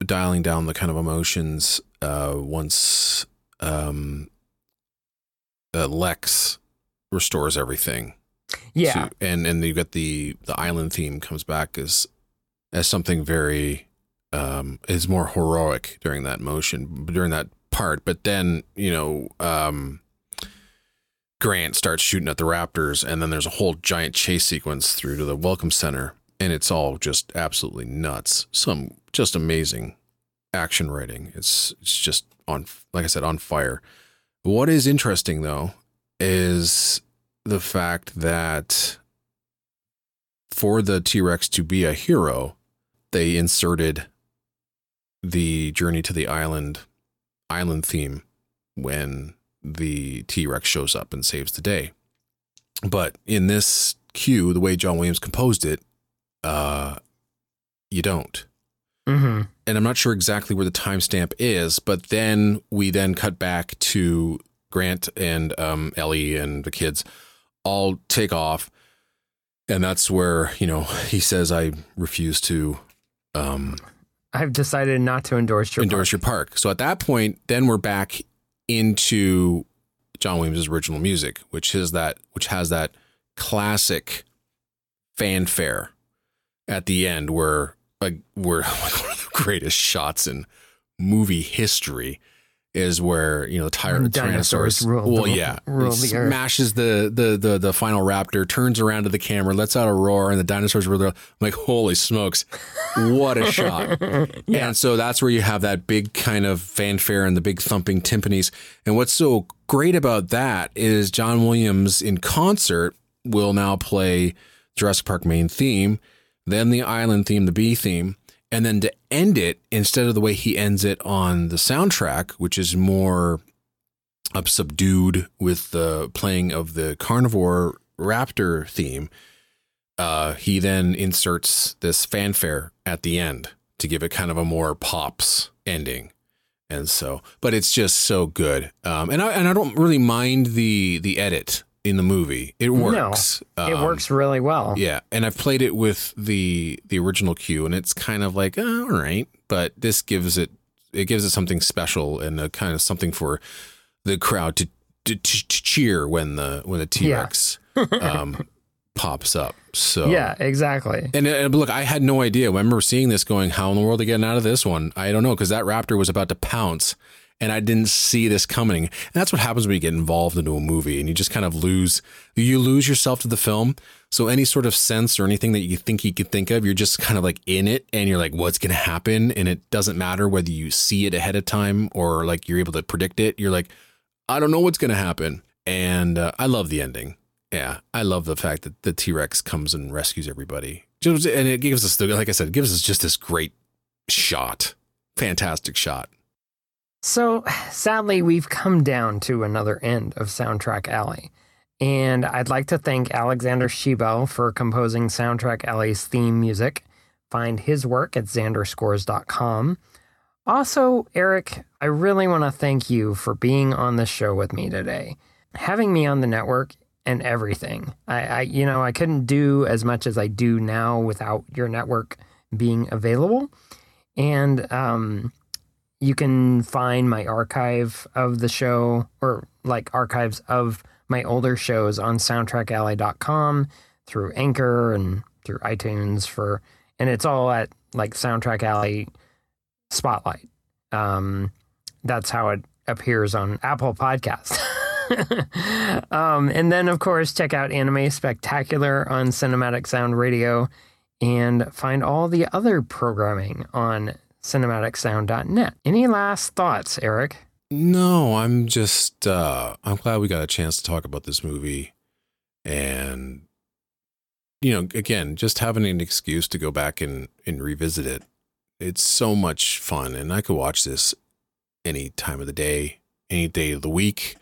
dialing down the kind of emotions uh once um uh, Lex restores everything. yeah to- and and you got the the island theme comes back as as something very um is more heroic during that motion during that part. But then you know um grant starts shooting at the raptors and then there's a whole giant chase sequence through to the welcome center and it's all just absolutely nuts. Some just amazing action writing. It's it's just on like i said on fire. What is interesting though is the fact that for the T Rex to be a hero, they inserted the journey to the island island theme when the T Rex shows up and saves the day. But in this cue, the way John Williams composed it, uh, you don't. Mm-hmm. And I'm not sure exactly where the timestamp is, but then we then cut back to Grant and um, Ellie and the kids all take off, and that's where you know he says, "I refuse to um, i've decided not to endorse your endorse park. your park." So at that point, then we're back into John Williams' original music, which is that which has that classic fanfare at the end where like where like one of the greatest shots in movie history is where you know the tyra, When Tyrannosaurus rule well the- yeah. rule the smashes the, the the the final raptor turns around to the camera lets out a roar and the dinosaurs were there I'm like holy smokes. What a shot. Yeah. And so that's where you have that big kind of fanfare and the big thumping timpanis. And what's so great about that is John Williams in concert will now play Jurassic Park main theme, then the island theme, the B theme, and then to end it, instead of the way he ends it on the soundtrack, which is more up subdued with the playing of the carnivore raptor theme, uh, he then inserts this fanfare at the end to give it kind of a more pops ending. And so, but it's just so good. Um, and I and I don't really mind the the edit in the movie. It works. it Um, works really well Yeah, and I've played it with the the original cue, and it's kind of like oh, all right, but this gives it it gives it something special and a kind of something for the crowd to to, to cheer when the when the T Rex um, pops up. So yeah exactly and, and look, I had no idea. I remember seeing this, going, "How in the world are they getting out of this one?" I don't know because that raptor was about to pounce, and I didn't see this coming. And that's what happens when you get involved into a movie and you just kind of lose you lose yourself to the film. So any sort of sense or anything that you think you could think of, you're just kind of like in it and you're like, what's to happen? And it doesn't matter whether you see it ahead of time or like you're able to predict it. You're like, I don't know what's to happen. And uh, I love the ending. Yeah, I love the fact that the T Rex comes and rescues everybody. And it gives us, like I said, gives us just this great shot. Fantastic shot. So sadly, we've come down to another end of Soundtrack Alley. And I'd like to thank Alexander Shebel for composing Soundtrack Alley's theme music. Find his work at xanderscores.com. Also, Eric, I really want to thank you for being on the show with me today. Having me on the network and everything. I, I you know, I couldn't do as much as I do now without your network being available. And um, you can find my archive of the show or like archives of my older shows on soundtrackalley.com through Anchor and through iTunes for and it's all at like Soundtrack Alley Spotlight. Um, that's how it appears on Apple Podcast. um, and then, of course, check out Anime Spectacular on Cinematic Sound Radio and find all the other programming on cinematicsound.net. Any last thoughts, Eric? No, I'm just uh I'm glad we got a chance to talk about this movie and you know, again, just having an excuse to go back and and revisit it. It's so much fun and I could watch this any time of the day, any day of the week,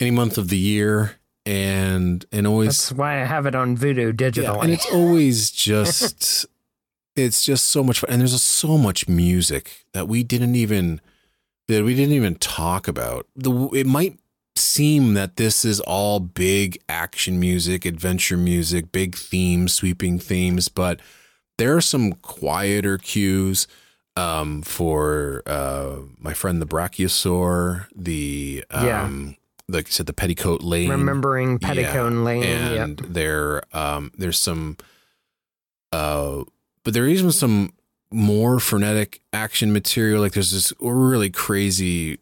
any month of the year and and always That's why I have it on Vudu digital. Yeah, and it's always just it's just so much fun and there's so much music that we didn't even that we didn't even talk about. The it might seem that this is all big action music, adventure music, big themes, sweeping themes, but there are some quieter cues um, for uh, my friend the Brachiosaur, the um, yeah. like I said, the Petticoat Lane, remembering Petticoat yeah. Lane, and yep. there um, there's some, uh, but there is some more frenetic action material. Like there's this really crazy,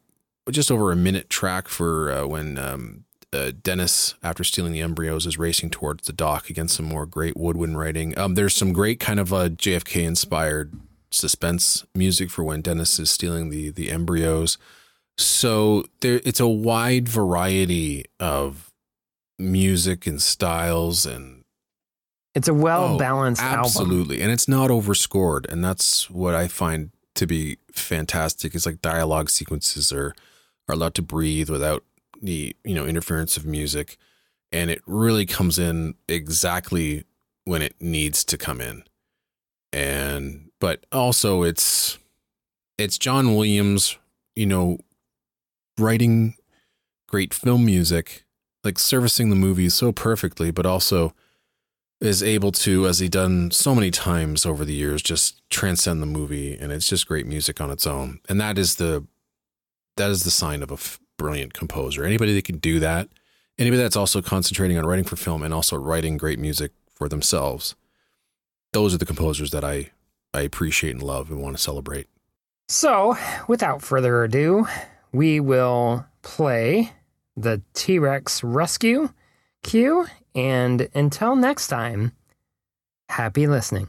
just over a minute track for uh, when um, uh, Dennis, after stealing the embryos, is racing towards the dock against some more great woodwind writing. Um, there's some great kind of uh, JFK inspired suspense music for when Dennis is stealing the the embryos. So there, it's a wide variety of music and styles and it's a well balanced oh, absolutely. Album. And it's not overscored. And that's what I find to be fantastic. Is like dialogue sequences are are allowed to breathe without the, you know, interference of music. And it really comes in exactly when it needs to come in. And but also it's it's John Williams, you know, writing great film music, like servicing the movie so perfectly, but also is able to, as he done so many times over the years, just transcend the movie, and it's just great music on its own. And that is the that is the sign of a f- brilliant composer. Anybody that can do that, anybody that's also concentrating on writing for film and also writing great music for themselves, those are the composers that I I appreciate and love and want to celebrate. So, without further ado, we will play the T Rex Rescue cue and until next time, happy listening.